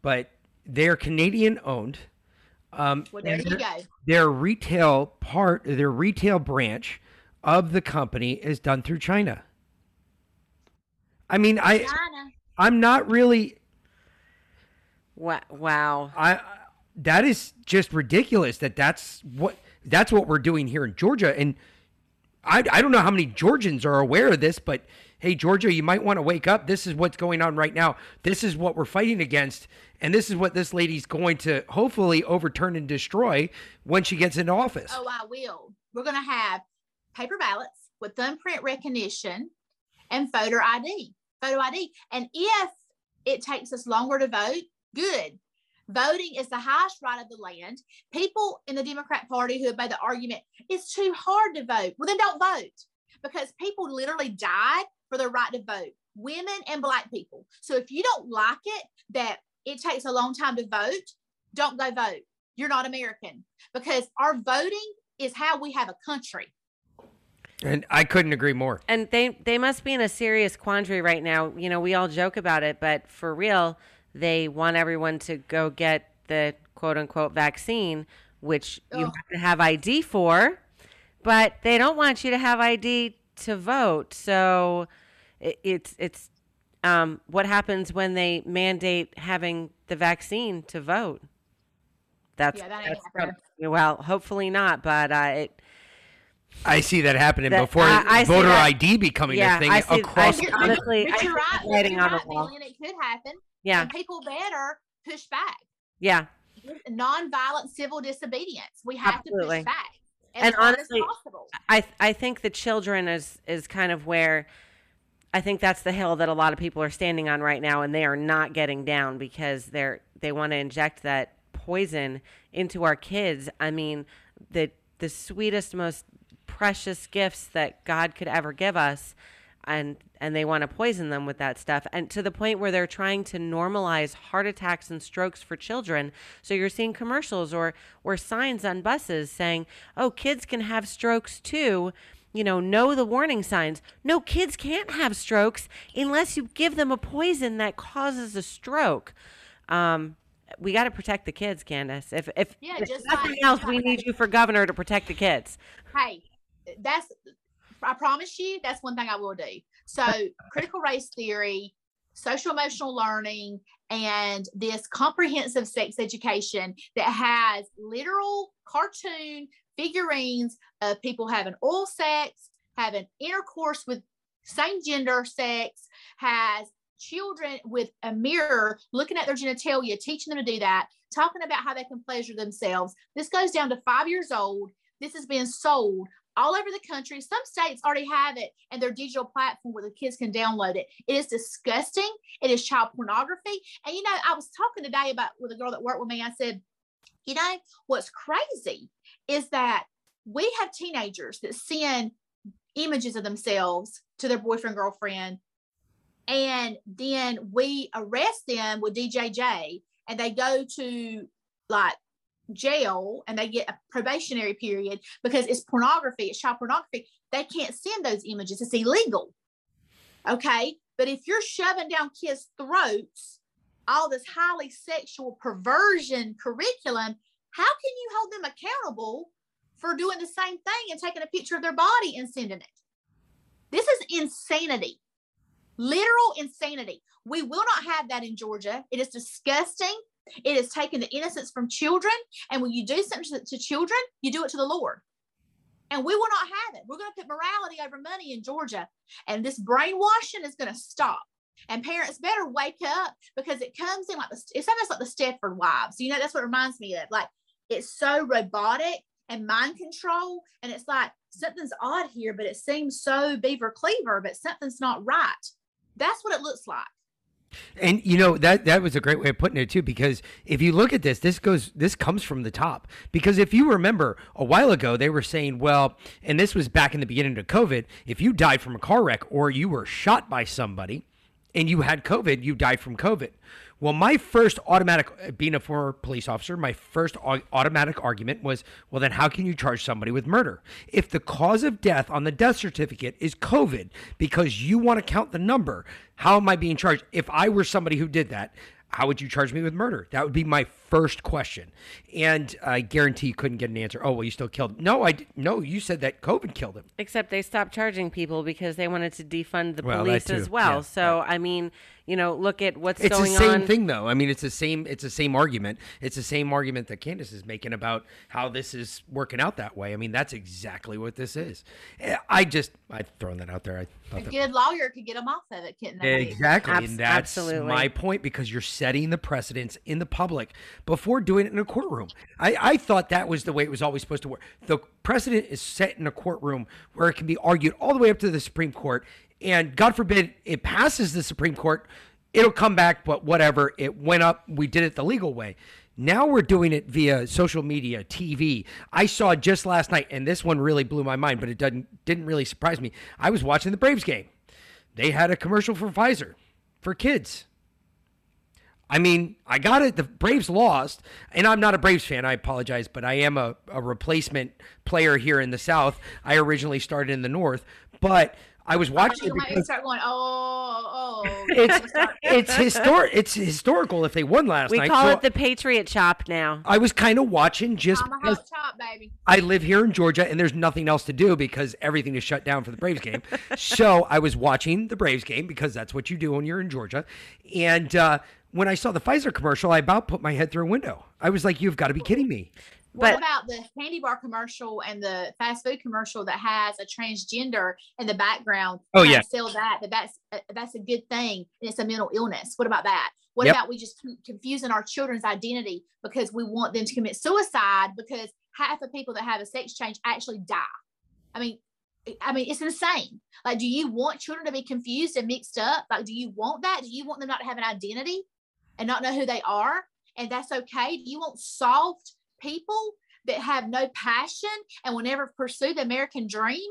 but they're Canadian owned. Um, Well, there you their- go. Their retail part, their retail branch of the company is done through China. I mean, I China. I'm not really Wa- Wow. I that is just ridiculous that that's what that's what we're doing here in Georgia and I I don't know how many Georgians are aware of this but hey Georgia you might want to wake up this is what's going on right now this is what we're fighting against and this is what this lady's going to hopefully overturn and destroy when she gets into office. Oh, I will. We're going to have paper ballots with thumbprint recognition and photo ID. Photo ID. And if it takes us longer to vote, good. Voting is the highest right of the land. People in the Democrat Party who have made the argument it's too hard to vote. Well, then don't vote because people literally died for their right to vote, women and black people. So if you don't like it that it takes a long time to vote, don't go vote. You're not American because our voting is how we have a country. And I couldn't agree more. And they they must be in a serious quandary right now. You know, we all joke about it, but for real, they want everyone to go get the quote unquote vaccine, which you Ugh. have to have ID for, but they don't want you to have ID to vote. So it, it's it's um, what happens when they mandate having the vaccine to vote. That's, Yeah, that that's well, hopefully not, but uh, it I see that happening That- before I- I voter that- ID becoming Yeah, a thing I see- I across see- the country. honestly, but I you're see right. the writing You're on the wall. Billy, and it could happen. yeah And people better push back. yeah. Nonviolent civil disobedience. We have Absolutely. to push back. As And honestly, as possible. I I think the children is is kind of where I think that's the hill that a lot of people are standing on right now, and they are not getting down because they're they want to inject that poison into our kids. I mean, the the sweetest, most precious gifts that God could ever give us, and and they want to poison them with that stuff, and to the point where they're trying to normalize heart attacks and strokes for children. So you're seeing commercials or or signs on buses saying, "Oh, kids can have strokes too." you know, know the warning signs. No, kids can't have strokes unless you give them a poison that causes a stroke. Um, we got to protect the kids, Kandiss. If if, Yeah, if just nothing like- else, we need you for governor to protect the kids. hey, that's I promise you that's one thing I will do. So critical race theory, social emotional learning, and this comprehensive sex education that has literal cartoon figurines of people having oral sex, having intercourse with same gender sex, has children with a mirror looking at their genitalia, teaching them to do that, talking about how they can pleasure themselves. This goes down to five years old. This is being sold all over the country. Some states already have it and their digital platform where the kids can download it. It is disgusting. It is child pornography. And you know, I was talking today about with a girl that worked with me. I said, you know, what's crazy is that we have teenagers that send images of themselves to their boyfriend, girlfriend, and then we arrest them with DJJ and they go to like jail and they get a probationary period because it's pornography, it's child pornography. They can't send those images, it's illegal. Okay. But if you're shoving down kids' throats all this highly sexual perversion curriculum, how can you hold them accountable for doing the same thing and taking a picture of their body and sending it? This is insanity, literal insanity. We will not have that in Georgia. It is disgusting. It is taking the innocence from children. And when you do something to children, you do it to the Lord. And we will not have it. We're going to put morality over money in Georgia. And this brainwashing is going to stop. And parents better wake up because it comes in like the, it's almost like the Stepford wives. You know, that's what reminds me of. Like it's so robotic and mind control. And it's like something's odd here, but it seems so beaver cleaver, but something's not right. That's what it looks like. And you know that that was a great way of putting it too, because if you look at this, this goes this comes from the top. Because if you remember a while ago, they were saying, well, and this was back in the beginning of COVID, if you died from a car wreck or you were shot by somebody, and you had COVID, you died from COVID. Well, my first automatic, being a former police officer, my first automatic argument was, well, then how can you charge somebody with murder? If the cause of death on the death certificate is COVID because you want to count the number, how am I being charged? If I were somebody who did that, how would you charge me with murder? That would be my first question. And I guarantee you couldn't get an answer. Oh, well, you still killed. Him. No, I no. You said that COVID killed him. Except they stopped charging people because they wanted to defund the Well, police as well. Yeah, so right. I mean, you know, look at what's It's the same on. thing, though. I mean, it's the same. It's the same argument. It's the same argument that Kandiss is making about how this is working out that way. I mean, that's exactly what this is. Eh, I just I've thrown that out there. I A thought that good lawyer could get them off of it, couldn't they? Exactly. Abs- and that's absolutely. my point because you're setting the precedence in the public before doing it in a courtroom. I, I thought that was the way it was always supposed to work. The precedent is set in a courtroom where it can be argued all the way up to the Supreme Court. And God forbid it passes the Supreme Court, it'll come back, but whatever. It went up. We did it the legal way. Now we're doing it via social media, TV. I saw just last night, and this one really blew my mind, but it doesn't didn't really surprise me. I was watching the Braves game. They had a commercial for Pfizer for kids. I mean, I got it. The Braves lost, and I'm not a Braves fan. I apologize, but I am a, a replacement player here in the South. I originally started in the North, but I was watching it because start going, oh, oh. it's it's historic. It's historical if they won last we night. We call So it the Patriot Chop now. I was kind of watching just I'm a because hot chop, baby. I live here in Georgia and there's nothing else to do because everything is shut down for the Braves game. so I was watching the Braves game because that's what you do when you're in Georgia. And uh, when I saw the Pfizer commercial, I about put my head through a window. I was like, you've got to be kidding me. What But- about the candy bar commercial and the fast food commercial that has a transgender in the background? Oh, yeah. sell that. That that's uh, that's a good thing, and it's a mental illness. What about that? What Yep. about we just keep confusing our children's identity because we want them to commit suicide because half of people that have a sex change actually die. I mean, I mean, it's insane. Like, do you want children to be confused and mixed up? Like, do you want that? Do you want them not to have an identity and not know who they are? And that's okay. Do you want soft people that have no passion and will never pursue the American dream?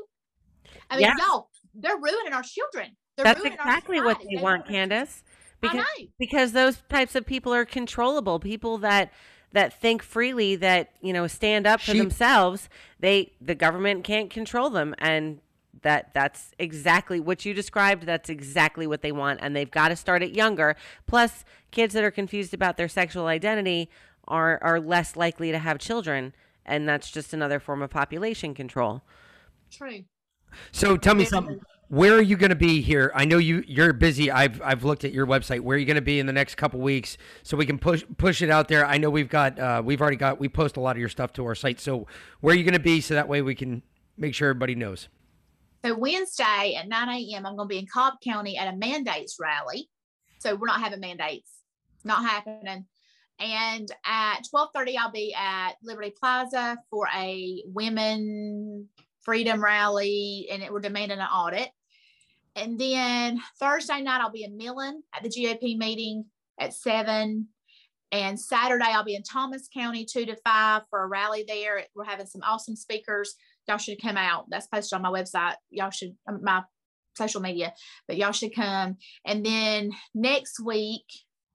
I mean, Yes. y'all, they're ruining our children. They're That's ruining our exactly what society. they want, Kandiss. I Because know. because those types of people are controllable. People that that think freely, that you know, stand up for She- themselves. They the government can't control them, and that that's exactly what you described. That's exactly what they want, and they've got to start it younger. Plus, kids that are confused about their sexual identity are are less likely to have children, and that's just another form of population control. True. So tell me something. Where are you going to be here? I know you you're busy. I've I've looked at your website. Where are you going to be in the next couple weeks so we can push push it out there? I know we've got uh, we've already got we post a lot of your stuff to our site. So where are you going to be so that way we can make sure everybody knows. So Wednesday at 9 a.m., I'm going to be in Cobb County at a mandates rally. So we're not having mandates, not happening. And at 12:30, I'll be at Liberty Plaza for a women freedom rally, and it, we're demanding an audit. And then Thursday night, I'll be in Millen at the GOP meeting at seven. And Saturday, I'll be in Thomas County two to five for a rally there. We're having some awesome speakers. Y'all should come out. That's posted on my website. Y'all should, um, my social media, but y'all should come. And then next week,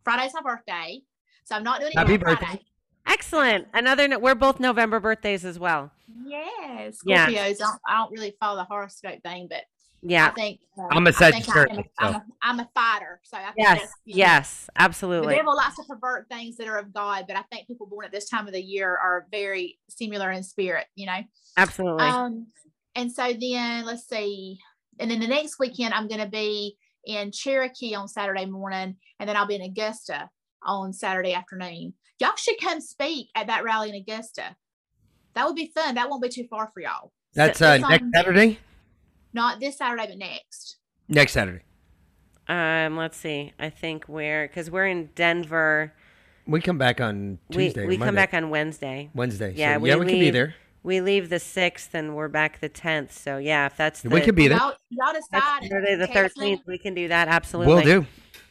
Friday's my birthday. So I'm not doing it Happy on birthday. Friday. Excellent. Another. no- We're both November birthdays as well. Yes. Yeah. Scorpios. I, don't, I don't really follow the horoscope thing, but I Yeah. think uh, I'm a I think I am Sagittarius, a- I'm, a, I'm a fighter. So I think Yes. that's, you know, Yes. The Absolutely. devil likes to pervert things that are of God, but I think people born at this time of the year are very similar in spirit, you know? Absolutely. Um, and so then let's see. And then the next weekend, I'm going to be in Cherokee on Saturday morning, and then I'll be in Augusta on Saturday afternoon. Y'all should come speak at that rally in Augusta. That would be fun. That won't be too far for y'all. That's uh, next on- Saturday. Not this Saturday, but next. Next Saturday. um. Let's see. I think we're because we're in Denver. We come back on Tuesday. we we come back on Wednesday. Wednesday. Yeah, so, we yeah, we can be there. We leave the sixth and we're back the tenth. So yeah, if that's the, We could be there. Y'all, y'all decide. that's and Saturday the thirteenth, we can do that. Absolutely. We'll do.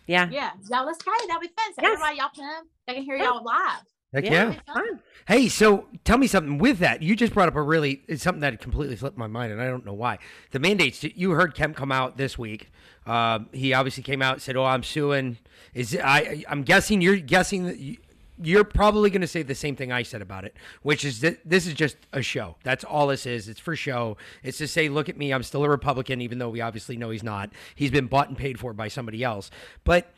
Yeah. Yeah, y'all, let's go. That'll be fun. So Yes. everybody, y'all come. They can hear y'all live. Heck Yeah. yeah. It'll be fun. Fun. Hey, so tell me something with that. You just brought up a really it's something that completely flipped my mind, and I don't know why. The mandates. You heard Kemp come out this week. Um, he obviously came out and said, "Oh, I'm suing." Is I? I'm guessing you're guessing that you, you're probably going to say the same thing I said about it, which is that this is just a show. That's all this is. It's for show. It's to say, look at me. I'm still a Republican, even though we obviously know he's not. He's been bought and paid for by somebody else. But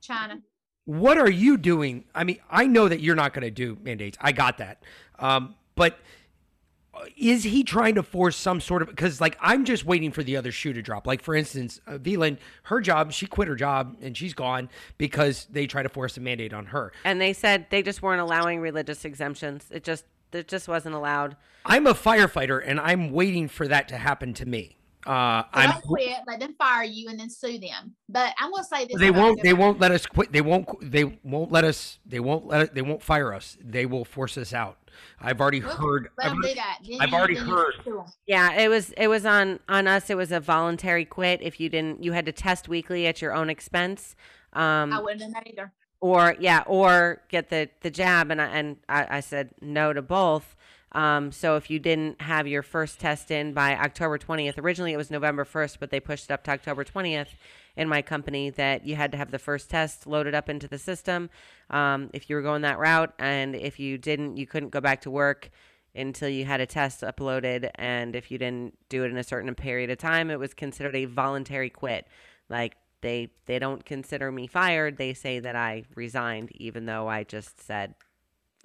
China. what are you doing? I mean, I know that you're not going to do mandates. I got that. Um, but is he trying to force some sort of because like I'm just waiting for the other shoe to drop. Like for instance, uh, Veland, her job, she quit her job and she's gone because they try to force a mandate on her. And they said they just weren't allowing religious exemptions. It just it just wasn't allowed. I'm a firefighter and I'm waiting for that to happen to me. Uh, So I'm don't quit. Let them fire you and then sue them. But I'm gonna say this. they won't they won't let us quit they won't they won't let us they won't let it, they won't fire us they will force us out i've already Well, heard Let I've them already- do that. Then I've you- already heard. Yeah, it was it was on on us. It was a voluntary quit. If you didn't, you had to test weekly at your own expense. Um, I wouldn't have done that either. or yeah, or get the the jab. And I, and I, I said no to both. Um, so if you didn't have your first test in by October 20th, originally it was November 1st, but they pushed it up to October 20th in my company that you had to have the first test loaded up into the system um, if you were going that route. And if you didn't, you couldn't go back to work until you had a test uploaded. And if you didn't do it in a certain period of time, it was considered a voluntary quit. Like they they don't consider me fired. They say that I resigned, even though I just said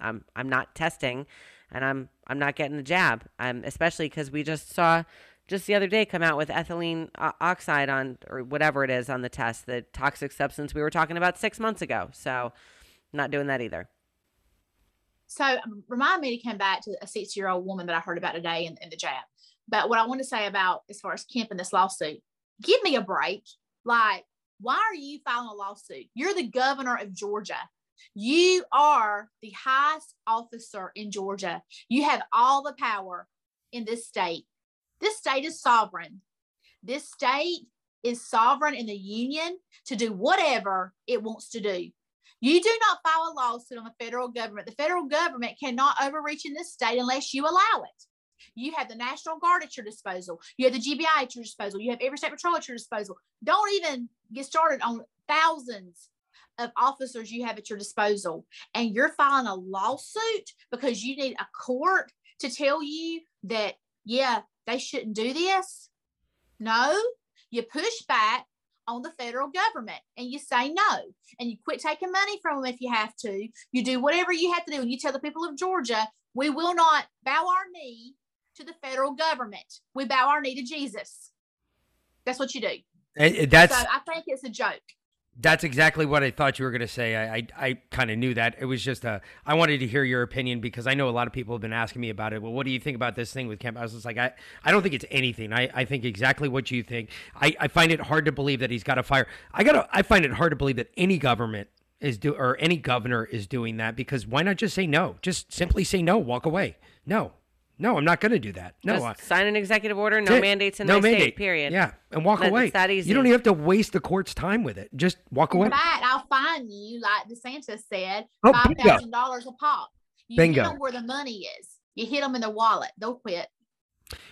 I'm I'm not testing, and I'm I'm not getting the jab. Especially because we just saw just the other day come out with ethylene oxide on or whatever it is on the test, the toxic substance we were talking about six months ago. So, not doing that either. So um, remind me to come back to a 60 year old woman that I heard about today in, in the jab. But what I want to say about as far as Kemp and this lawsuit, give me a break. Like, why are you filing a lawsuit? You're the governor of Georgia. You are the highest officer in Georgia. You have all the power in this state. This state is sovereign. This state is sovereign in the union to do whatever it wants to do. You do not file a lawsuit on the federal government. The federal government cannot overreach in this state unless you allow it. You have the National Guard at your disposal. You have the GBI at your disposal. You have every state patrol at your disposal. Don't even get started on thousands of officers you have at your disposal. And you're filing a lawsuit because you need a court to tell you that, yeah, they shouldn't do this. No, you push back on the federal government and you say no and you quit taking money from them if you have to. You do whatever you have to do and you tell the people of georgia we will not bow our knee to the federal government. We bow our knee to jesus. That's what you do. That's so i think it's a joke That's exactly what I thought you were going to say. I I, I kind of knew that. It was just a. I wanted to hear your opinion because I know a lot of people have been asking me about it. Well, what do you think about this thing with Kemp? I was just like, I, I don't think it's anything. I, I think exactly what you think. I, I find it hard to believe that he's got to fire. I got. I find it hard to believe that any government is do or any governor is doing that because why not just say no? Just simply say no. Walk away. No. No, I'm not going to do that. No, Just I, sign an executive order. No mandates in no my mandate. state. Period. Yeah, and walk That- away. it's that easy. You don't even have to waste the court's time with it. Just walk away. In fact, I'll fine you, like DeSantis said, oh, five thousand dollars a pop. You Bingo. hit them where the money is. You hit them in the wallet. They'll quit.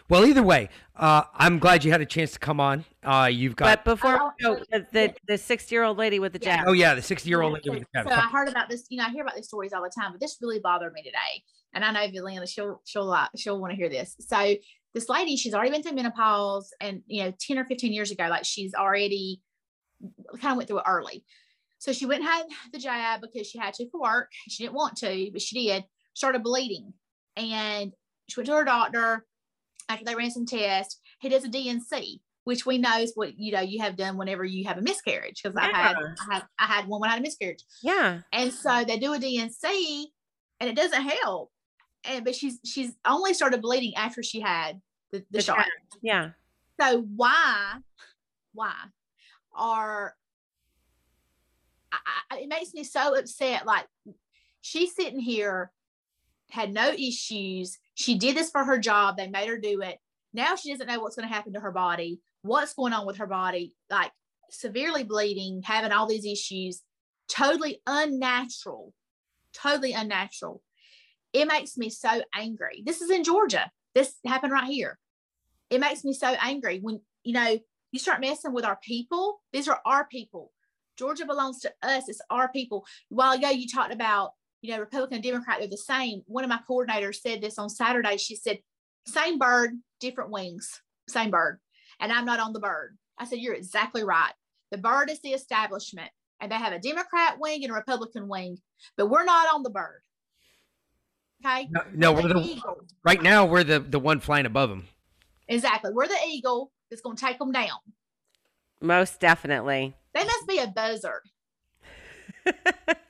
Well, either way, uh, I'm glad you had a chance to come on. Uh, you've got. But before Oh, we go, the the, the sixty year old lady with the Yeah. jab. oh yeah, the 60 year old lady with the jab. so I heard about this. You know, I hear about these stories all the time, but this really bothered me today. And I know Vilena, she'll she'll like she'll want to hear this. So this lady, she's already been through menopause, and you know, ten or fifteen years ago, like she's already kind of went through it early. So she went and had the jab because she had to for work. She didn't want to, but she did. Started bleeding, and she went to her doctor after they ran some tests. He does a D&C, which we know is what you know you have done whenever you have a miscarriage. Because I had I had I had one when I had a miscarriage. Yeah. And so they do a D&C and it doesn't help. And but she's she's only started bleeding after she had the, the, The shot. jab. Yeah. So why, why are I, I, it makes me so upset. Like she's sitting here, had no issues. She did this for her job. They made her do it. Now she doesn't know what's going to happen to her body, what's going on with her body, like severely bleeding, having all these issues, totally unnatural, totally unnatural. It makes me so angry. This is in Georgia. This happened right here. It makes me so angry when you know you start messing with our people. These are our people. Georgia belongs to us. It's our people. While ago you talked about you know republican and democrat they're the same. One of my coordinators said this on saturday. She said same bird different wings. Same bird. And i'm not on the bird. I said you're exactly right. The bird is the establishment and they have a democrat wing and a republican wing but we're not on the bird okay No, no, we're the eagle right now we're the the one flying above them. Exactly. We're the eagle that's going to take them down. Most definitely. They must be a buzzard.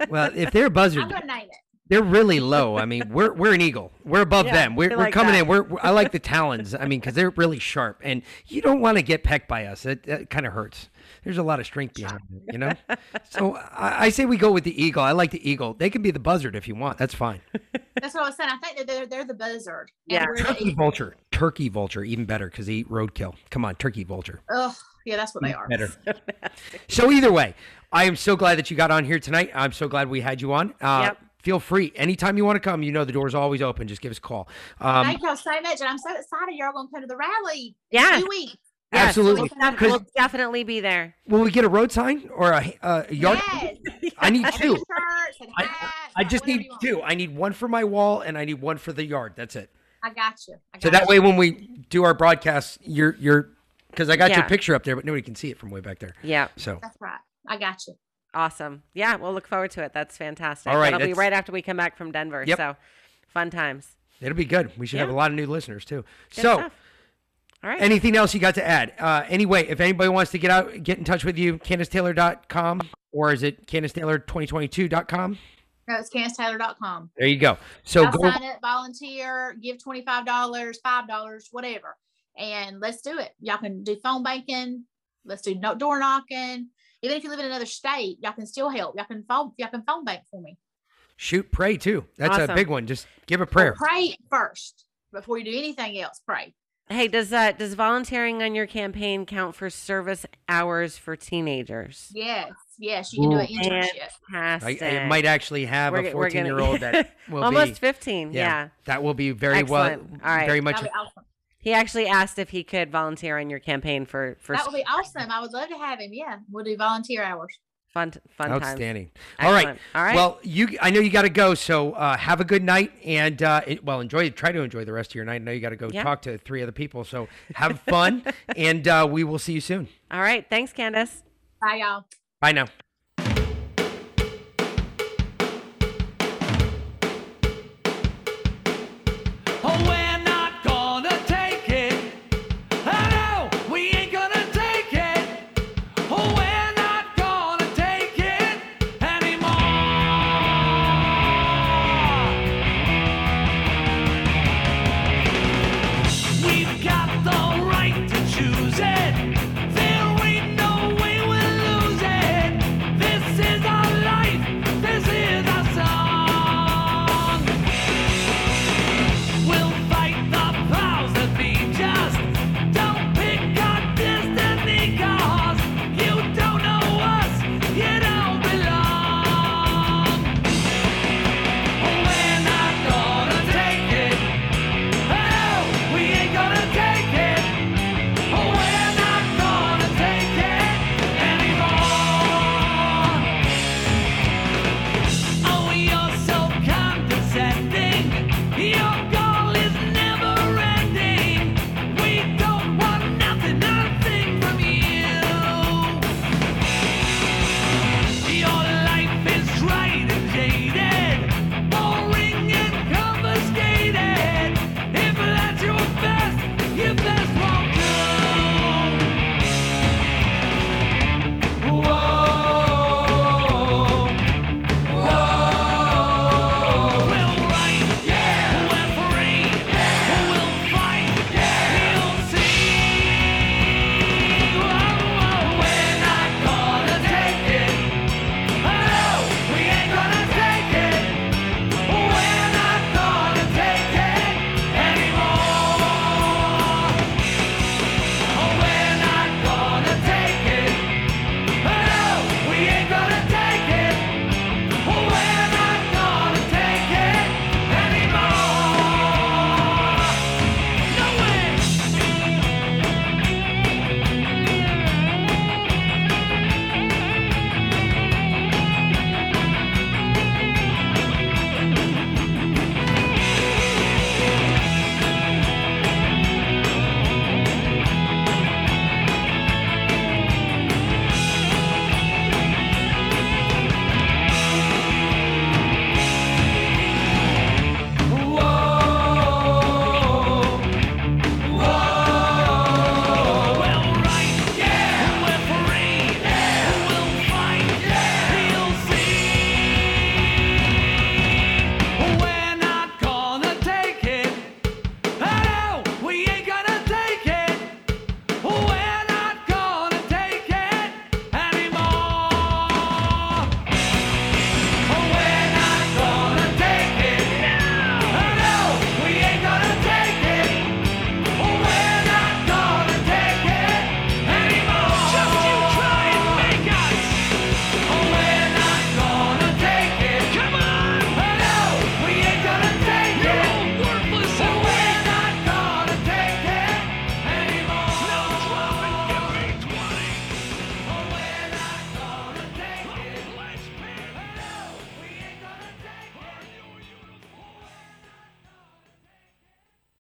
Well, if they're a buzzard, I'm going to name it. they're really low. I mean, we're we're an eagle. We're above Yeah, them. We're, I we're like coming that. in. We're, we're- I like the talons. I mean, because they're really sharp, and you don't want to get pecked by us. It, that kind of hurts. There's a lot of strength behind it, you know. so I, I say we go with the eagle. I like the eagle. They can be the buzzard if you want. That's fine. That's what I was saying. I think that they're, they're the buzzard. Yeah. we're the Turkey vulture. Turkey vulture, even better because they eat roadkill. Come on, turkey vulture. Ugh. Yeah, that's what they are. Better. So either way, I am so glad that you got on here tonight. I'm so glad we had you on. Uh, Yep. Feel free anytime you want to come. You know the door's always open. Just give us a call. Um, Thank y'all so much. And I'm so excited y'all going to come to the rally. Yeah. Two weeks. Yes, Absolutely. We'll, def- we'll definitely be there. will we get a road sign or a, a yard? Yes. I need two. T-shirts and I, hats, I just whatever need two. I need one for my wall and I need one for the yard. That's it. I got you. I So that you. way, when we do our broadcast, you're you're because I got your picture up there, but nobody can see it from way back there. Yeah. So That's right. I got you. Awesome. Yeah, we'll look forward to it. That's fantastic. All right, That'll be right after we come back from Denver. Yep. So fun times. it'll be good. We should have a lot of new listeners too. Good so. stuff. All right. Anything else you got to add? Uh, anyway, if anybody wants to get out, get in touch with you, KandissTaylor.com or is it KandissTaylor2022.com? No, it's KandissTaylor.com. There you go. So I'll go. sign up, volunteer, give $25, $5, whatever. And let's do it. Y'all can do phone banking. Let's do no door knocking. Even if you live in another state, y'all can still help. Y'all can phone, y'all can phone bank for me. Shoot, pray too. That's a big one. Just give a prayer. Pray first before you do anything else. Pray. Hey, does that does volunteering on your campaign count for service hours for teenagers? Yes, yes, you can do an Ooh. internship. I, Fantastic. I might actually have We're a g- we're 14 gonna- year old that will almost be. 15. Yeah. That will be very well, All right. very much. That'd be awesome. He actually asked if he could volunteer on your campaign for for That would be awesome. I would love to have him. Yeah, we'll do volunteer hours. Fun fun times. Outstanding. All right. Excellent. All right. Well, you. I know you got to go. So uh, have a good night and uh, it, well, enjoy. Try to enjoy the rest of your night. I know you got to go Yeah. talk to three other people. So have fun, and uh, we will see you soon. All right. Thanks, Kandiss. Bye, y'all. Bye now.